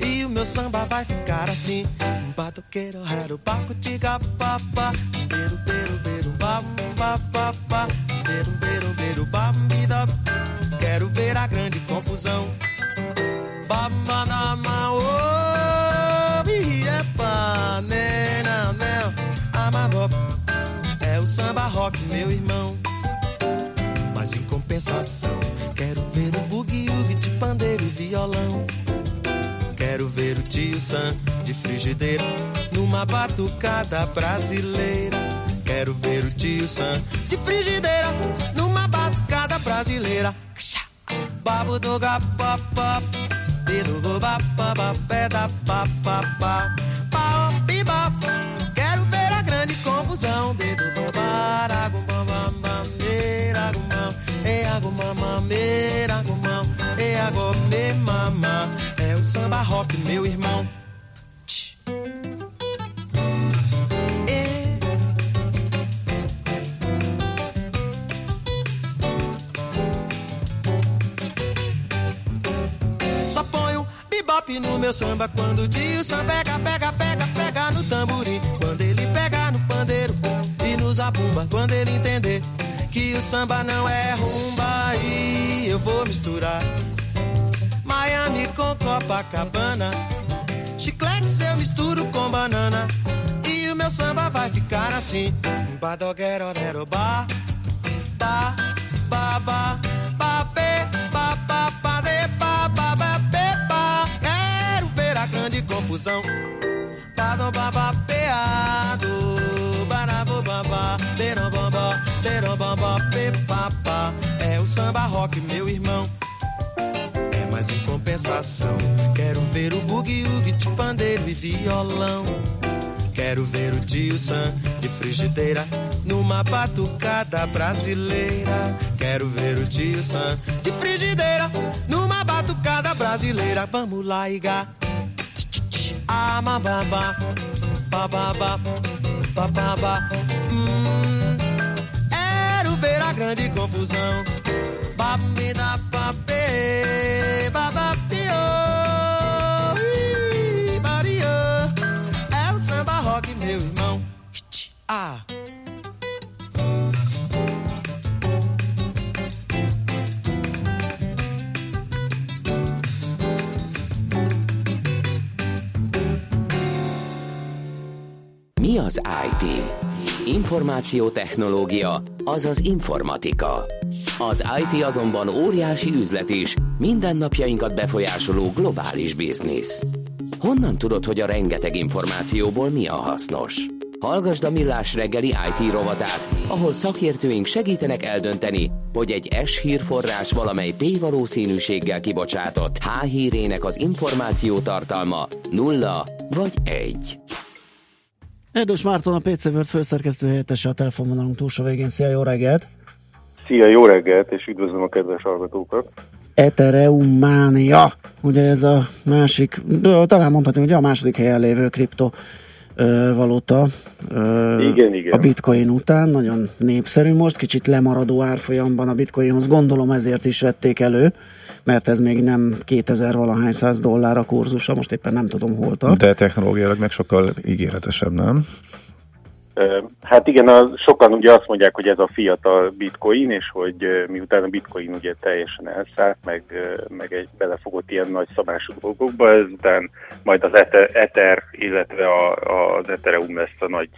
E o meu samba vai ficar assim. Batoqueiro, raro, baco, tiga, papá. Beiro, beiro, beiro, bam, papá. Beiro, beiro, beiro, bam, bida. Quero ver a grande confusão. Babanama, amadop o samba rock, meu irmão. Mas em compensação, quero ver o bugue-ugue de pandeiro e violão. Quero ver o tio Sam de frigideira numa batucada brasileira. Quero ver o tio Sam de frigideira numa batucada brasileira. Babo do gapapá, dedo go bapapá, pé da papapá, confusão, dedo É o samba rock, meu irmão. Só ponho bebop no meu samba quando o tio Sam pega, pega, pega, pega no tamborim. Quando ele pega no pandeiro e nos abumba. Quando ele entender que o samba não é rumba e eu vou misturar Miami com Copacabana. Chiclete eu misturo com banana. E o meu samba vai ficar assim. Badoguero, ba, ba, ba, ba, ba, be, ba, ba, ba, de, ba, ba, ba, be, ba. Quero ver a grande confusão. Bado, ba, ba, samba rock, meu irmão mas em compensação quero ver o bugue-ugue de pandeiro e violão. Quero ver o tio Sam de frigideira numa batucada brasileira. Quero ver o tio Sam de frigideira numa batucada brasileira. Vamos lá, Iga. Ah, bababa, bababa, bababa. Hum, quero ver a grande confusão. Ah. Mi az IT? Információtechnológia, azaz informatika. Az IT azonban óriási üzlet is, mindennapjainkat befolyásoló globális biznisz. Honnan tudod, hogy a rengeteg információból mi a hasznos? Hallgasd a Millás reggeli IT rovatát, ahol szakértőink segítenek eldönteni, hogy egy S hírforrás valamely P valószínűséggel kibocsátott H hírének az információ tartalma nulla vagy egy. Erdős Márton, a PC World főszerkesztő helyettese a telefonvonalunk túlsó végén. Szia, jó reggelt! Szia, jó reggelt, és üdvözlöm a kedves hallgatókat! Ethereum ugye ez a másik, talán mondhatni, hogy a második helyen lévő kripto valuta. Igen, igen. A bitcoin után nagyon népszerű most, kicsit lemaradó árfolyamban a bitcoinhoz, gondolom ezért is vették elő, mert ez még nem 2000 valahány száz dollár a kurzusa, most éppen nem tudom hol tart. De technológiailag meg sokkal ígéretesebb, nem? Hát igen, a, sokan ugye azt mondják, hogy ez a fiatal bitcoin, és hogy miután a bitcoin ugye teljesen elszállt, meg, meg egy belefogott ilyen nagy szabású dolgokba, ezután majd az Ether, Ether illetve a, az Ethereum lesz a nagy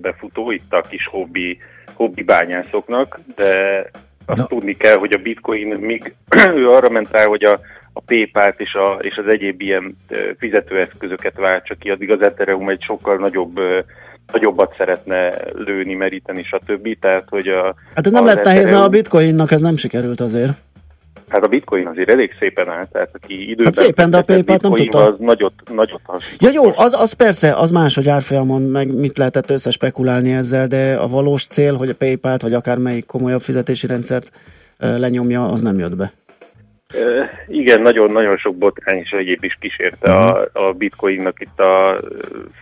befutó itt a kis hobbi, hobbi bányászoknak, de azt no. tudni kell, hogy a bitcoin még ő arra ment rá, hogy a, a PayPal-t és, a, és az egyéb ilyen fizetőeszközöket váltsa ki, addig az Ethereum egy sokkal nagyobb nagyobbat szeretne lőni, meríteni, stb. Tehát, hogy a, hát ez nem lesz nehéz, mert a bitcoinnak ez nem sikerült azért. Hát a bitcoin azért elég szépen áll, tehát aki időben... Hát szépen, de a paypal nem tudta. Az nagyot, nagyot hasonlít. Ja jó, az, az persze, az más, hogy árfolyamon meg mit lehetett összespekulálni ezzel, de a valós cél, hogy a PayPal-t vagy akár melyik komolyabb fizetési rendszert lenyomja, az nem jött be. Igen, nagyon-nagyon sok botrány és egyéb is kísérte a, a bitcoinnak itt a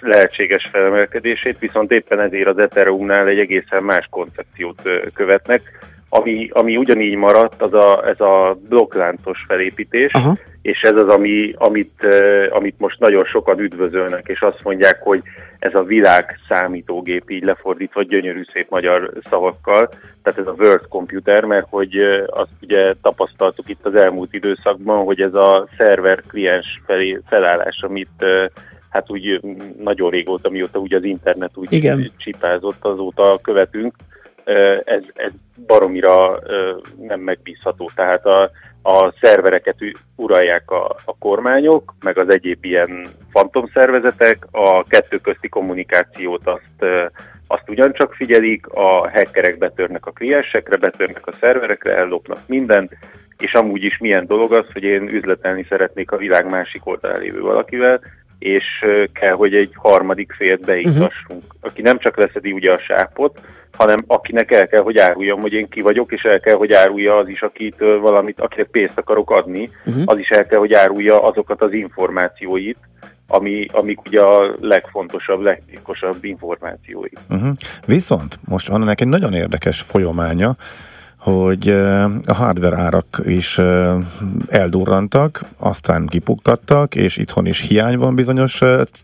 lehetséges felemelkedését, viszont éppen ezért az Ethereumnál egy egészen más koncepciót követnek, ami, ami ugyanígy maradt, az a, ez a blokkláncos felépítés, Aha. és ez az, ami, amit, amit most nagyon sokan üdvözölnek, és azt mondják, hogy ez a világ számítógép így lefordítva gyönyörű szép magyar szavakkal, tehát ez a World Computer, mert hogy azt ugye tapasztaltuk itt az elmúlt időszakban, hogy ez a szerver kliens felé, felállás, amit hát úgy nagyon régóta, mióta ugye az internet úgy Igen. csipázott, azóta követünk, ez, ez baromira nem megbízható. Tehát a, a szervereket uralják a, a kormányok, meg az egyéb ilyen fantomszervezetek, a kettő közti kommunikációt azt, azt ugyancsak figyelik, a hackerek betörnek a kliensekre, betörnek a szerverekre, ellopnak mindent, és amúgy is milyen dolog az, hogy én üzletelni szeretnék a világ másik oldalán lévő valakivel, és kell, hogy egy harmadik félt beiktassunk, uh-huh. aki nem csak leszedi ugye a sápot, hanem akinek el kell, hogy áruljam, hogy én ki vagyok, és el kell, hogy árulja az is, akit valamit, akinek pénzt akarok adni, uh-huh. az is el kell, hogy árulja azokat az információit, ami, amik ugye a legfontosabb, legtitkosabb információi. Uh-huh. Viszont most van ennek egy nagyon érdekes folyamánya, hogy a hardware árak is eldurrantak, aztán kipuktattak, és itthon is hiány van bizonyos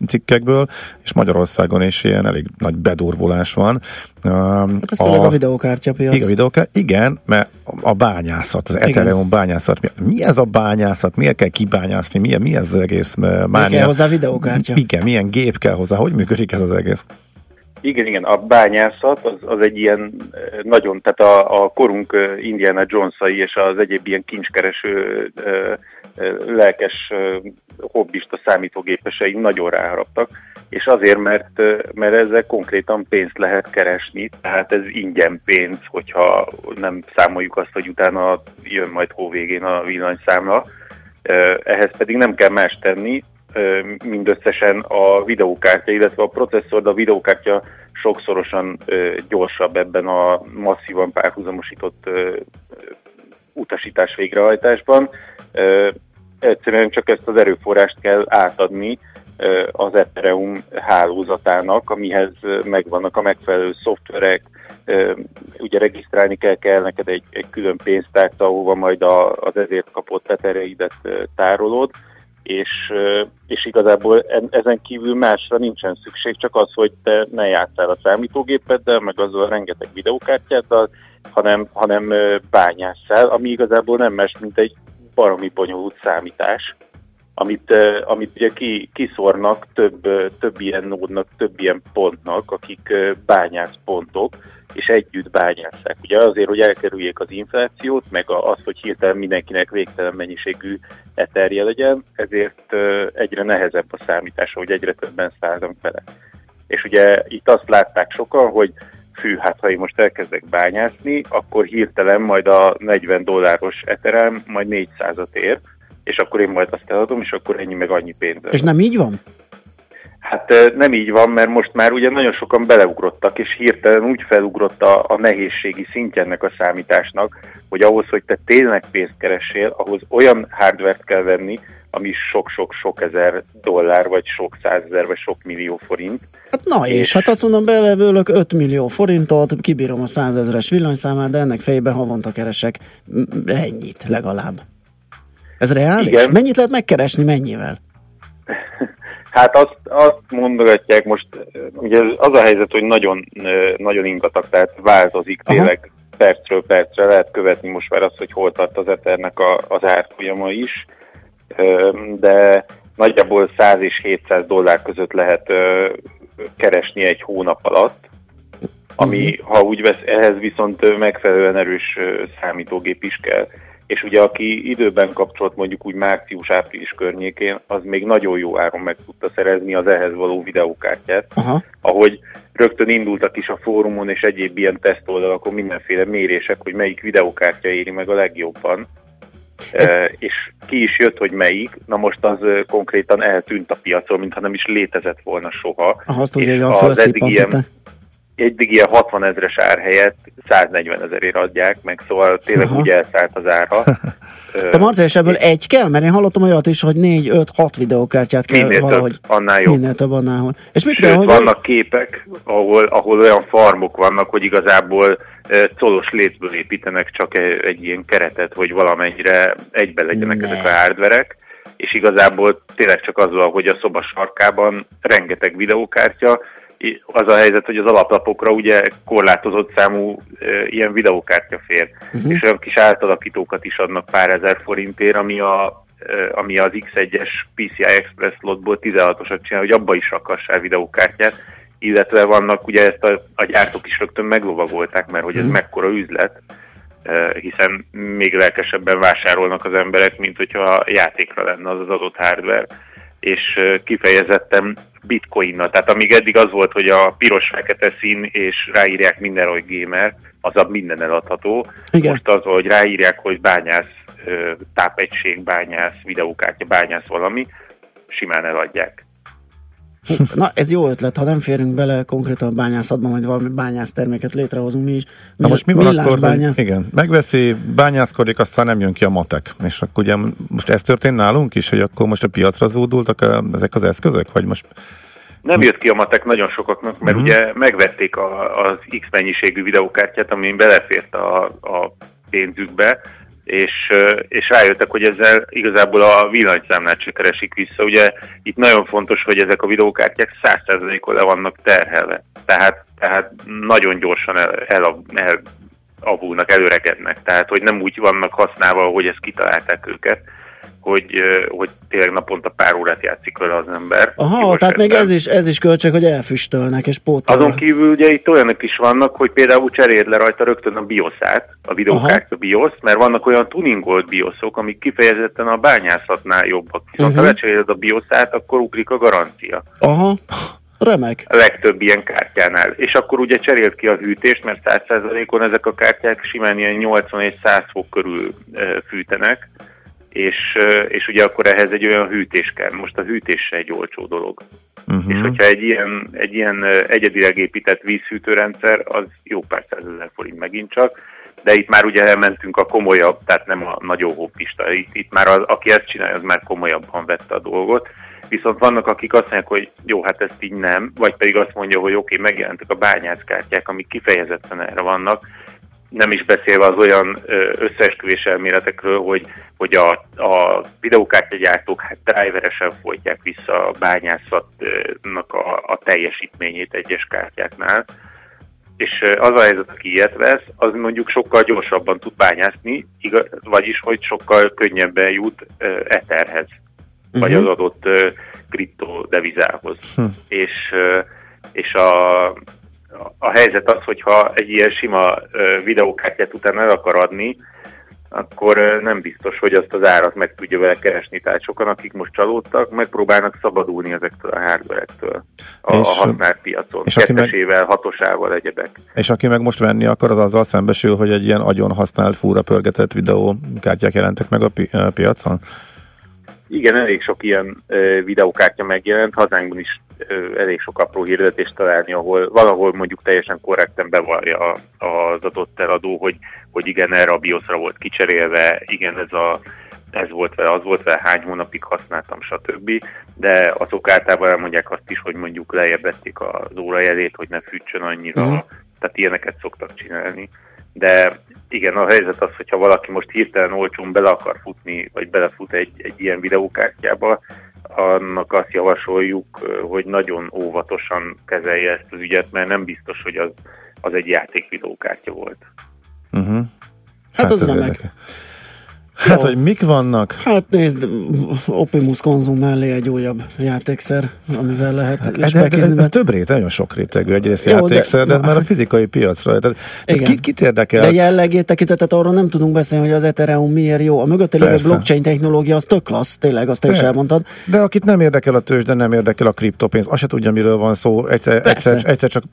cikkekből, és Magyarországon is ilyen elég nagy bedurvulás van. Hát ez a, a videókártya piac. Igen, a videókártya, igen, mert a bányászat, az Ethereum bányászat, mi, mi ez a bányászat, miért kell kibányászni, mi, mi ez az egész mánia? Mi kell hozzá videókártya? Igen, milyen gép kell hozzá, hogy működik ez az egész? Igen, igen, a bányászat az, az egy ilyen eh, nagyon, tehát a, a korunk eh, Indiana Jonesai és az egyéb ilyen kincskereső eh, lelkes hobbista számítógépesei nagyon ráharaptak, és azért, mert, mert ezzel konkrétan pénzt lehet keresni, tehát ez ingyen pénz, hogyha nem számoljuk azt, hogy utána jön majd hóvégén a villanyszámla, ehhez pedig nem kell más tenni, mindösszesen a videókártya, illetve a processzor, de a videókártya sokszorosan gyorsabb ebben a masszívan párhuzamosított utasítás végrehajtásban. Egyszerűen csak ezt az erőforrást kell átadni az Ethereum hálózatának, amihez megvannak a megfelelő szoftverek, ugye regisztrálni kell, kell neked egy, egy külön pénztárca, ahova majd az ezért kapott etereidet tárolod, és, és igazából ezen kívül másra nincsen szükség, csak az, hogy te ne játszál a számítógépeddel, meg azzal rengeteg videókártyáddal, hanem, hanem bányásszál, ami igazából nem más, mint egy baromi bonyolult számítás, amit, amit ugye ki, kiszornak több, több ilyen nódnak, több ilyen pontnak, akik bányászpontok, és együtt bányásszák. Ugye azért, hogy elkerüljék az inflációt, meg az, hogy hirtelen mindenkinek végtelen mennyiségű eterje legyen, ezért egyre nehezebb a számítása, hogy egyre többen száznak bele. És ugye itt azt látták sokan, hogy fű, hát ha én most elkezdek bányászni, akkor hirtelen majd a 40 dolláros eterem majd 400-at ér, és akkor én majd azt eladom, és akkor ennyi meg annyi pénz. És nem így van? Hát nem így van, mert most már ugye nagyon sokan beleugrottak, és hirtelen úgy felugrott a, a nehézségi szintje ennek a számításnak, hogy ahhoz, hogy te tényleg pénzt keressél, ahhoz olyan hardvert kell venni, ami sok-sok-sok ezer dollár, vagy sok százezer, vagy sok millió forint. Hát na és, és hát azt mondom, belevőlök 5 millió forintot, kibírom a százezres villanyszámát, de ennek fejében havonta keresek ennyit legalább. Ez reális? Igen. Mennyit lehet megkeresni, mennyivel? Hát azt, azt mondogatják most, ugye az a helyzet, hogy nagyon, nagyon ingatak, tehát változik Aha. tényleg percről percre, lehet követni most már azt, hogy hol tart az Ethernek a, az árfolyama is, de nagyjából 100 és 700 dollár között lehet keresni egy hónap alatt, ami, uh-huh. ha úgy vesz, ehhez viszont megfelelően erős számítógép is kell és ugye aki időben kapcsolt mondjuk úgy március-április környékén, az még nagyon jó áron meg tudta szerezni az ehhez való videókártyát, Aha. ahogy rögtön indultak is a fórumon és egyéb ilyen tesztoldalakon mindenféle mérések, hogy melyik videókártya éri meg a legjobban. Ez... E, és ki is jött, hogy melyik, na most az konkrétan eltűnt a piacon, mintha nem is létezett volna soha. Aha, azt és az eddig ilyen, egy ilyen 60 ezres ár helyett 140 ezerért adják, meg szóval tényleg Aha. úgy elszállt az ára. Te Marci, és ebből egy kell? Mert én hallottam olyat is, hogy 4, 5, 6 videókártyát kell minél valahogy. Több, annál jobb. Minél több, annál jobb. És mit Sőt, kell, hogy... vannak képek, ahol, ahol olyan farmok vannak, hogy igazából colos létből építenek csak egy, egy ilyen keretet, hogy valamennyire egybe legyenek ne. ezek a hardverek, és igazából tényleg csak azzal, hogy a szoba sarkában rengeteg videókártya, az a helyzet, hogy az alaplapokra ugye korlátozott számú ilyen videókártya fér, uh-huh. és olyan kis átalakítókat is adnak pár ezer forintért, ami, a, ami az X1-es PCI Express slotból 16-osat csinál, hogy abba is rakassál videókártyát, illetve vannak, ugye ezt a, a gyártók is rögtön meglovagolták, mert hogy ez uh-huh. mekkora üzlet, hiszen még lelkesebben vásárolnak az emberek, mint hogyha játékra lenne az az adott hardware, és kifejezetten bitcoinnal. Tehát amíg eddig az volt, hogy a piros-fekete szín, és ráírják minden, hogy gamer, az a minden eladható. Igen. Most az, hogy ráírják, hogy bányász, tápegység, bányász, videókártya, bányász valami, simán eladják. Na, ez jó ötlet, ha nem férünk bele konkrétan a bányászatban, majd valami bányász terméket létrehozunk mi is. Mi Na most mi van akkor, bányász? Igen, megveszi, bányászkodik, aztán nem jön ki a matek. És akkor ugye most ez történt nálunk is, hogy akkor most a piacra zúdultak a, ezek az eszközök, vagy most nem jött ki a matek nagyon sokaknak, mert uh-huh. ugye megvették a, az X mennyiségű videókártyát, amin belefért a, a pénzükbe, és, és rájöttek, hogy ezzel igazából a villanyszámlát se keresik vissza. Ugye itt nagyon fontos, hogy ezek a videókártyák 100%-on le vannak terhelve. Tehát, tehát nagyon gyorsan el, el, el avulnak, előregednek. Tehát, hogy nem úgy vannak használva, hogy ezt kitalálták őket, hogy, hogy tényleg naponta pár órát játszik vele az ember. Aha, tehát még ez is, ez is költség, hogy elfüstölnek és pótolnak. Azon kívül ugye itt olyanok is vannak, hogy például cseréld le rajta rögtön a BIOS-át, a videókártya BIOS, mert vannak olyan tuningolt BIOSok, amik kifejezetten a bányászatnál jobbak. Viszont uh-huh. ha lecseréled a BIOS-át, akkor ugrik a garancia. Aha. Remek. A legtöbb ilyen kártyánál. És akkor ugye cserélt ki a hűtést, mert 100%-on ezek a kártyák simán ilyen 80 és 100 fok körül fűtenek és, és ugye akkor ehhez egy olyan hűtés kell. Most a hűtés se egy olcsó dolog. Uh-huh. És hogyha egy ilyen, egy ilyen egyedileg épített vízhűtőrendszer, az jó pár százezer forint megint csak, de itt már ugye elmentünk a komolyabb, tehát nem a nagyon hoppista. Itt, itt már az, aki ezt csinálja, az már komolyabban vette a dolgot. Viszont vannak, akik azt mondják, hogy jó, hát ezt így nem, vagy pedig azt mondja, hogy oké, okay, megjelentek a bányászkártyák, amik kifejezetten erre vannak, nem is beszélve az olyan összeesküvés elméletekről, hogy, hogy a, a videókártyagyártók hát driveresen folytják vissza a bányászatnak a, a teljesítményét egyes kártyáknál, és az a helyzet, aki ilyet vesz, az mondjuk sokkal gyorsabban tud bányászni, igaz, vagyis hogy sokkal könnyebben jut Etherhez. uh-huh. vagy az adott kriptodevizához. Uh-huh. És, uh, és a, a helyzet az, hogyha egy ilyen sima videókártyát utána el akar adni, akkor nem biztos, hogy azt az árat meg tudja vele keresni. Tehát sokan, akik most csalódtak, megpróbálnak szabadulni ezektől a hardware-ektől a, a használt piacon. És Kettesével, meg, hatosával, egyebek. És aki meg most venni akar, az azzal szembesül, hogy egy ilyen agyon használt, fúra pörgetett videókártyák jelentek meg a, pi- a piacon? Igen, elég sok ilyen videókártya megjelent, hazánkban is elég sok apró hirdetést találni, ahol valahol mondjuk teljesen korrekten bevallja az adott eladó, hogy, hogy igen, erre a BIOS-ra volt kicserélve, igen, ez a ez volt vele, az volt vele, hány hónapig használtam, stb. De azok általában elmondják azt is, hogy mondjuk lejjebb az órajelét, hogy ne fűtsön annyira, uh-huh. tehát ilyeneket szoktak csinálni. De igen, a helyzet az, hogyha valaki most hirtelen olcsón bele akar futni, vagy belefut egy, egy ilyen videókártyába, annak azt javasoljuk, hogy nagyon óvatosan kezelje ezt az ügyet, mert nem biztos, hogy az, az egy játék videókártya volt. Uh-huh. Hát, hát az remek. Érdekes. Hát, hogy mik vannak? Hát nézd, Optimus konzum mellé egy újabb játékszer, amivel lehet hát, ez, ez, ez, több réteg, nagyon sok rétegű egyrészt Jó, játékszer, de, de ez már a fizikai piacra. Tehát, igen. Kit, kit érdekel? De jellegét tekintetet arról nem tudunk beszélni, hogy az Ethereum miért jó. A mögötte lévő blockchain technológia az tök klassz, tényleg, azt te is elmondtad. De akit nem érdekel a tőzs, de nem érdekel a kriptopénz, azt se tudja, miről van szó. Egyszer, egyszer, egyszer csak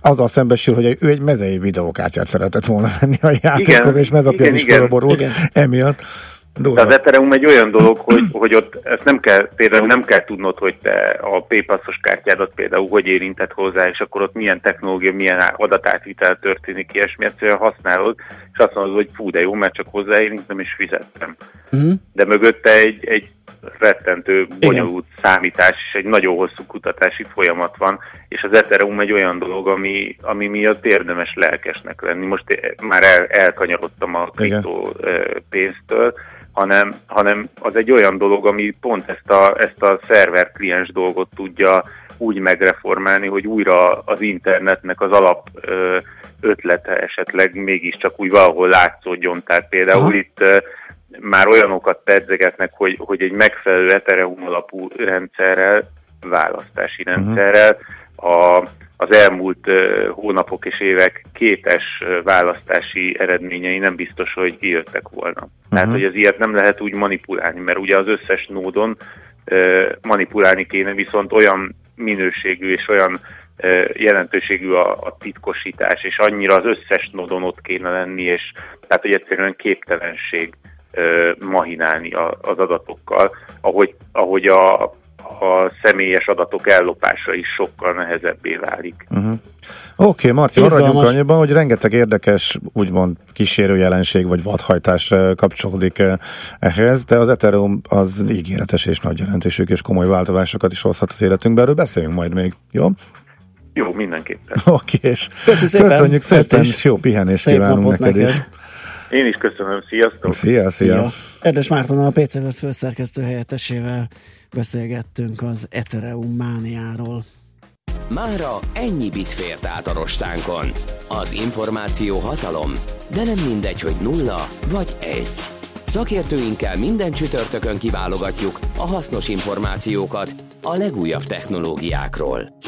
azzal szembesül, hogy ő egy mezei videókártyát szeretett volna venni a játékhoz, és mezapiac is felborult emiatt. De az Ethereum egy olyan dolog, hogy, hogy ott ezt nem kell, például nem kell tudnod, hogy te a PayPass-os kártyádat például hogy érintett hozzá, és akkor ott milyen technológia, milyen adatátvitel történik, ilyesmi, egyszerűen használod, és azt mondod, hogy fú, de jó, mert csak hozzáérintem és fizettem. Uh-huh. De mögötte egy, egy rettentő, bonyolult Igen. számítás és egy nagyon hosszú kutatási folyamat van, és az Ethereum egy olyan dolog, ami, ami miatt érdemes lelkesnek lenni. Most már el, elkanyarodtam a kriptó pénztől, hanem, hanem az egy olyan dolog, ami pont ezt a, ezt a szerver kliens dolgot tudja úgy megreformálni, hogy újra az internetnek az alap ötlete esetleg mégiscsak úgy valahol látszódjon. Tehát például Aha. itt már olyanokat pedzegetnek, hogy, hogy egy megfelelő Ethereum alapú rendszerrel, választási uh-huh. rendszerrel a, az elmúlt uh, hónapok és évek kétes uh, választási eredményei nem biztos, hogy kijöttek volna. Uh-huh. Tehát, hogy az ilyet nem lehet úgy manipulálni, mert ugye az összes nódon uh, manipulálni kéne, viszont olyan minőségű és olyan jelentőségű a, a titkosítás, és annyira az összes nódon ott kéne lenni, és tehát, hogy egyszerűen képtelenség mahinálni az adatokkal, ahogy, ahogy a, a személyes adatok ellopása is sokkal nehezebbé válik. Uh-huh. Oké, okay, Marci, maradjunk annyiban, hogy rengeteg érdekes, úgymond kísérő jelenség vagy vadhajtás kapcsolódik ehhez, de az Ethereum az ígéretes és nagy jelentőség és komoly változásokat is hozhat az életünkbe, erről beszéljünk majd még, jó? Jó, mindenképpen. Oké, okay, és köszönjük szépen, jó pihenést kívánunk neked, neked is. Én is köszönöm, sziasztok! Szia, szia! Erdes Márton a PC World főszerkesztő helyettesével beszélgettünk az Ethereum mániáról. Mára ennyi bit fért át a rostánkon. Az információ hatalom, de nem mindegy, hogy nulla vagy egy. Szakértőinkkel minden csütörtökön kiválogatjuk a hasznos információkat a legújabb technológiákról.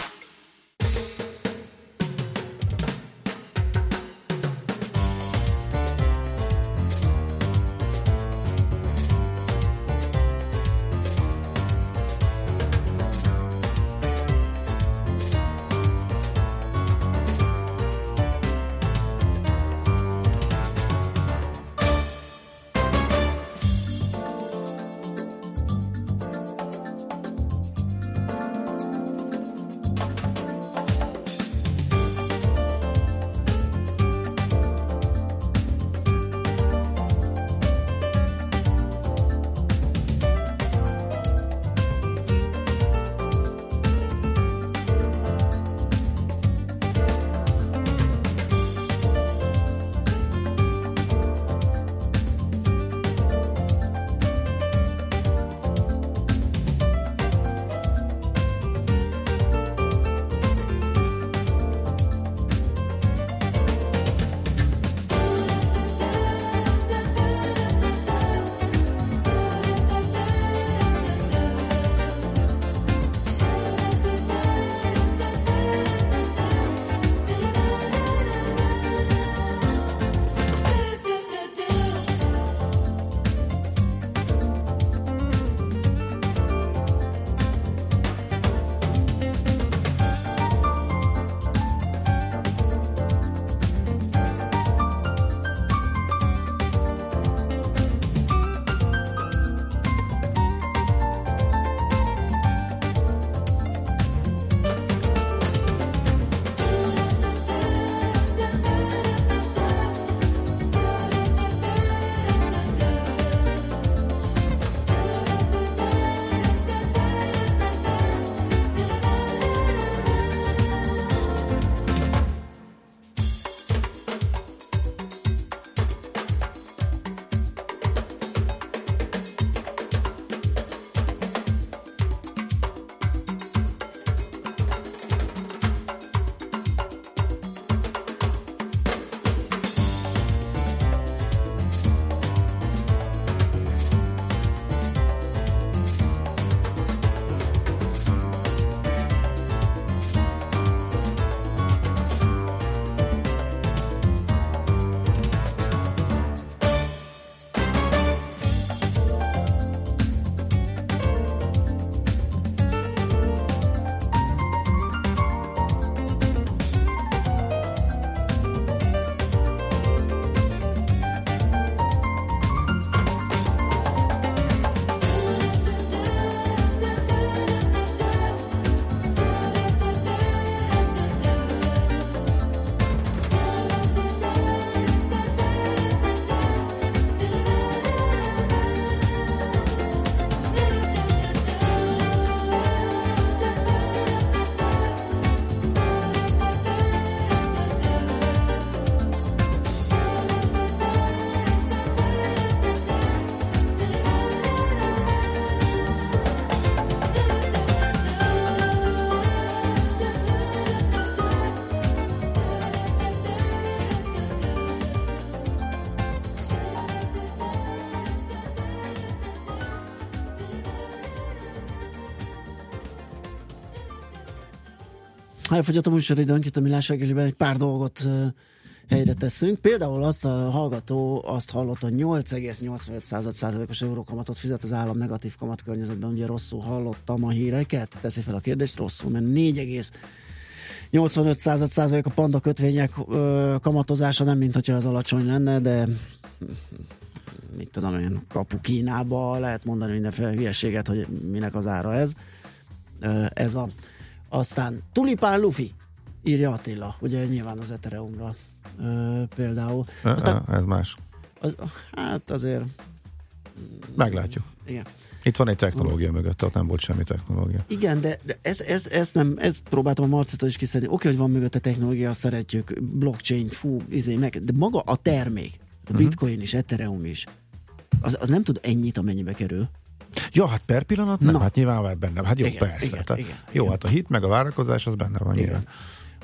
Elfogyott a műsoridőnk itt a Millás reggeliben, egy pár dolgot helyre teszünk. Például azt a hallgató azt hallotta, hogy 8,85 százalékos eurókamatot fizet az állam negatív kamat környezetben. Ugye rosszul hallottam a híreket, teszi fel a kérdést, rosszul, mert 4,85 százalék a panda kötvények ö, kamatozása, nem mint hogyha az alacsony lenne, de mit tudom én, kapu Kínába lehet mondani mindenféle hülyeséget, hogy minek az ára ez. Ö, ez a aztán Tulipán Luffy, írja Attila, ugye nyilván az Ethereumra ö, például. Aztán, ez más. Az, hát azért... Meglátjuk. Igen. Itt van egy technológia mögött, ott nem volt semmi technológia. Igen, de, de ez, ez, ez nem, ez próbáltam a Marcitól is kiszedni. Oké, hogy van mögötte technológia, szeretjük, blockchain, fú, izé, meg, de maga a termék, a mhm. bitcoin uh-huh. is, Ethereum is, az, az nem tud ennyit, amennyibe kerül. Ja, hát per pillanat nem, Na. hát nyilván benne. Hát jó, igen, persze. Igen, tehát, igen, jó, igen. hát a hit meg a várakozás az benne van. Igen. Nyilván.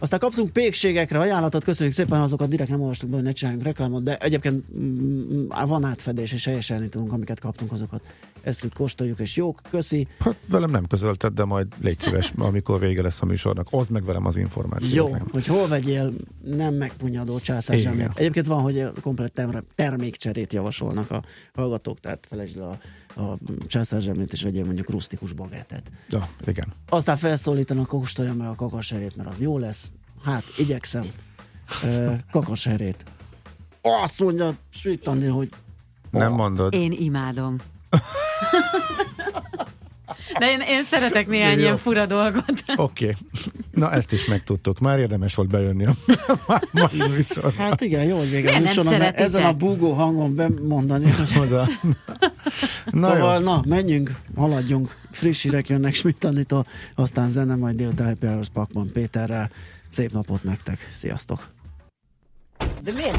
Aztán kaptunk pékségekre ajánlatot, köszönjük szépen, azokat direkt nem olvastuk be, hogy ne csináljunk reklámot, de egyébként mm, van átfedés, és helyesen tudunk, amiket kaptunk, azokat ezt kóstoljuk, és jók, köszi. Hát velem nem közölted, de majd légy szíves, amikor vége lesz a műsornak, oszd meg velem az információt. Jó, nem. hogy hol vegyél nem megpunyadó császárzsemlét. Egyébként van, hogy komplett termékcserét javasolnak a hallgatók, tehát felejtsd a, a császárzsemlét, és vegyél mondjuk rustikus bagettet. Ja, igen. Aztán felszólítanak, kóstolja meg a kakaserét, mert az jó lesz. Hát, igyekszem. kakaserét. Azt mondja Sült hogy nem mondod. Én imádom. De én, én szeretek néhány Jó. ilyen fura dolgot. Oké. Okay. Na, ezt is megtudtuk. Már érdemes volt bejönni a mai műsorba. Hát igen, jó, hogy vége a műsorban, ezen a búgó hangon bemondani. Hogy... Na szóval, jó. na, menjünk, haladjunk. Friss hírek jönnek schmidt aztán zene, majd délután Happy Hours Pakman Péterrel. Szép napot nektek. Sziasztok! De miért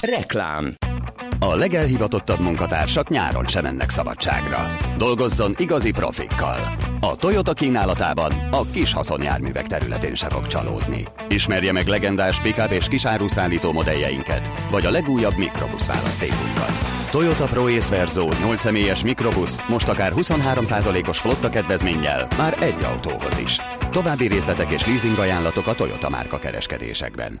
Reklám a legelhivatottabb munkatársak nyáron sem mennek szabadságra. Dolgozzon igazi profikkal. A Toyota kínálatában a kis haszonjárművek területén se fog csalódni. Ismerje meg legendás pick és kisáruszállító modelljeinket, vagy a legújabb mikrobusz választékunkat. Toyota Pro Ace Verzo 8 személyes mikrobusz most akár 23%-os flotta kedvezménnyel már egy autóhoz is. További részletek és leasing ajánlatok a Toyota márka kereskedésekben.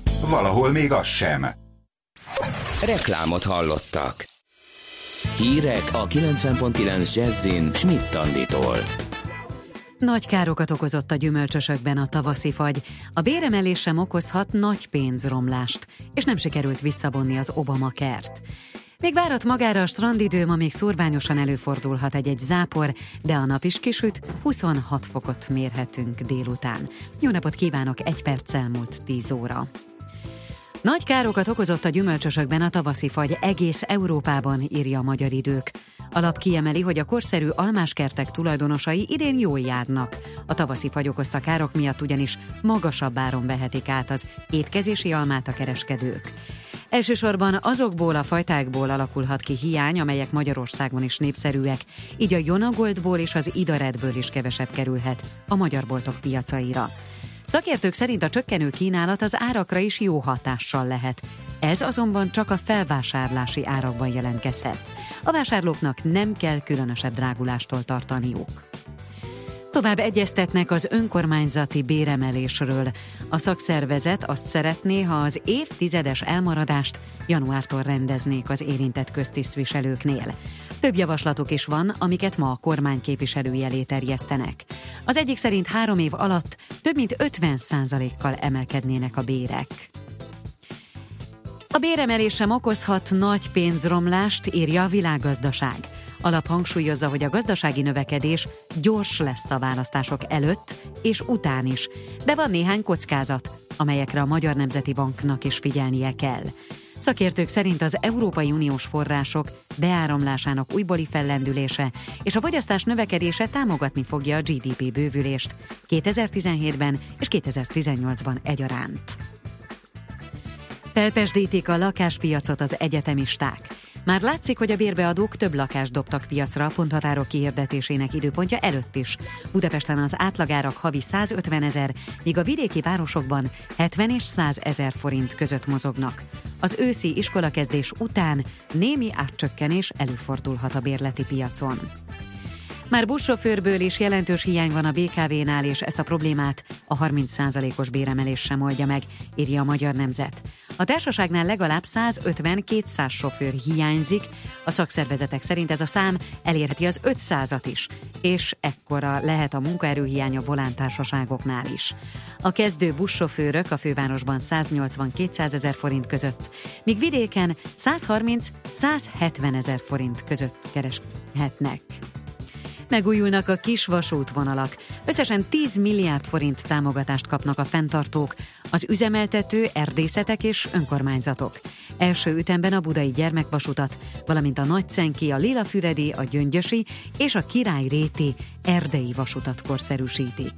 Valahol még az sem. Reklámot hallottak. Hírek a 90.9 Jazzin Schmidt Anditól. Nagy károkat okozott a gyümölcsösökben a tavaszi fagy. A béremelés sem okozhat nagy pénzromlást, és nem sikerült visszavonni az Obama kert. Még várat magára a strandidő, ma még szorványosan előfordulhat egy-egy zápor, de a nap is kisüt, 26 fokot mérhetünk délután. Jó napot kívánok, egy perc elmúlt 10 óra. Nagy károkat okozott a gyümölcsösökben a tavaszi fagy egész Európában, írja a Magyar Idők. Alap kiemeli, hogy a korszerű almáskertek tulajdonosai idén jól járnak. A tavaszi fagy okozta károk miatt ugyanis magasabb áron vehetik át az étkezési almát a kereskedők. Elsősorban azokból a fajtákból alakulhat ki hiány, amelyek Magyarországon is népszerűek, így a Jonagoldból és az Idaredből is kevesebb kerülhet a magyar boltok piacaira. Szakértők szerint a csökkenő kínálat az árakra is jó hatással lehet. Ez azonban csak a felvásárlási árakban jelentkezhet. A vásárlóknak nem kell különösebb drágulástól tartaniuk. tovább egyeztetnek az önkormányzati béremelésről. A szakszervezet azt szeretné, ha az évtizedes elmaradást januártól rendeznék az érintett köztisztviselőknél. Több javaslatok is van, amiket ma a kormány képviselői elé terjesztenek. Az egyik szerint három év alatt több mint 50 kal emelkednének a bérek. A béremelés sem okozhat nagy pénzromlást, írja a világgazdaság. Alap hangsúlyozza, hogy a gazdasági növekedés gyors lesz a választások előtt és után is, de van néhány kockázat, amelyekre a Magyar Nemzeti Banknak is figyelnie kell. Szakértők szerint az Európai Uniós források beáramlásának újbóli fellendülése és a fogyasztás növekedése támogatni fogja a GDP bővülést 2017-ben és 2018-ban egyaránt. Felpesdítik a lakáspiacot az egyetemisták. Már látszik, hogy a bérbeadók több lakást dobtak piacra a ponthatárok kiirdetésének időpontja előtt is. Budapesten az átlagárak havi 150 ezer, míg a vidéki városokban 70 és 100 ezer forint között mozognak. Az őszi iskolakezdés után némi átcsökkenés előfordulhat a bérleti piacon. Már buszsofőrből is jelentős hiány van a BKV-nál, és ezt a problémát a 30%-os béremelés sem oldja meg, írja a Magyar Nemzet. A társaságnál legalább 150-200 sofőr hiányzik, a szakszervezetek szerint ez a szám elérheti az 500-at is, és ekkora lehet a munkaerőhiánya volántársaságoknál is. A kezdő buszsofőrök a fővárosban 180-200 ezer forint között, míg vidéken 130-170 ezer forint között kereshetnek. Megújulnak a kis vasútvonalak. Összesen 10 milliárd forint támogatást kapnak a fenntartók, az üzemeltető, erdészetek és önkormányzatok. Első ütemben a budai gyermekvasutat, valamint a Nagycenki, a Lilafüredi, a Gyöngyösi és a Király Réti erdei vasutat korszerűsítik.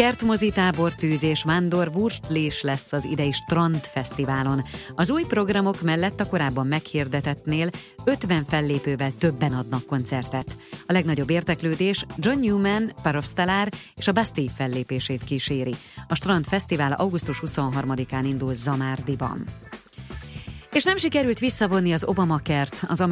Kertmozi tábortűz és vándor wurstlés lesz az idei Strandfesztiválon. Az új programok mellett a korábban meghirdetettnél 50 fellépővel többen adnak koncertet. A legnagyobb érteklődés John Newman, Parofstalár és a Bastille fellépését kíséri. A Strandfesztivál augusztus 23-án indul Zamárdiban. És nem sikerült visszavonni az Obama kert, az amerikai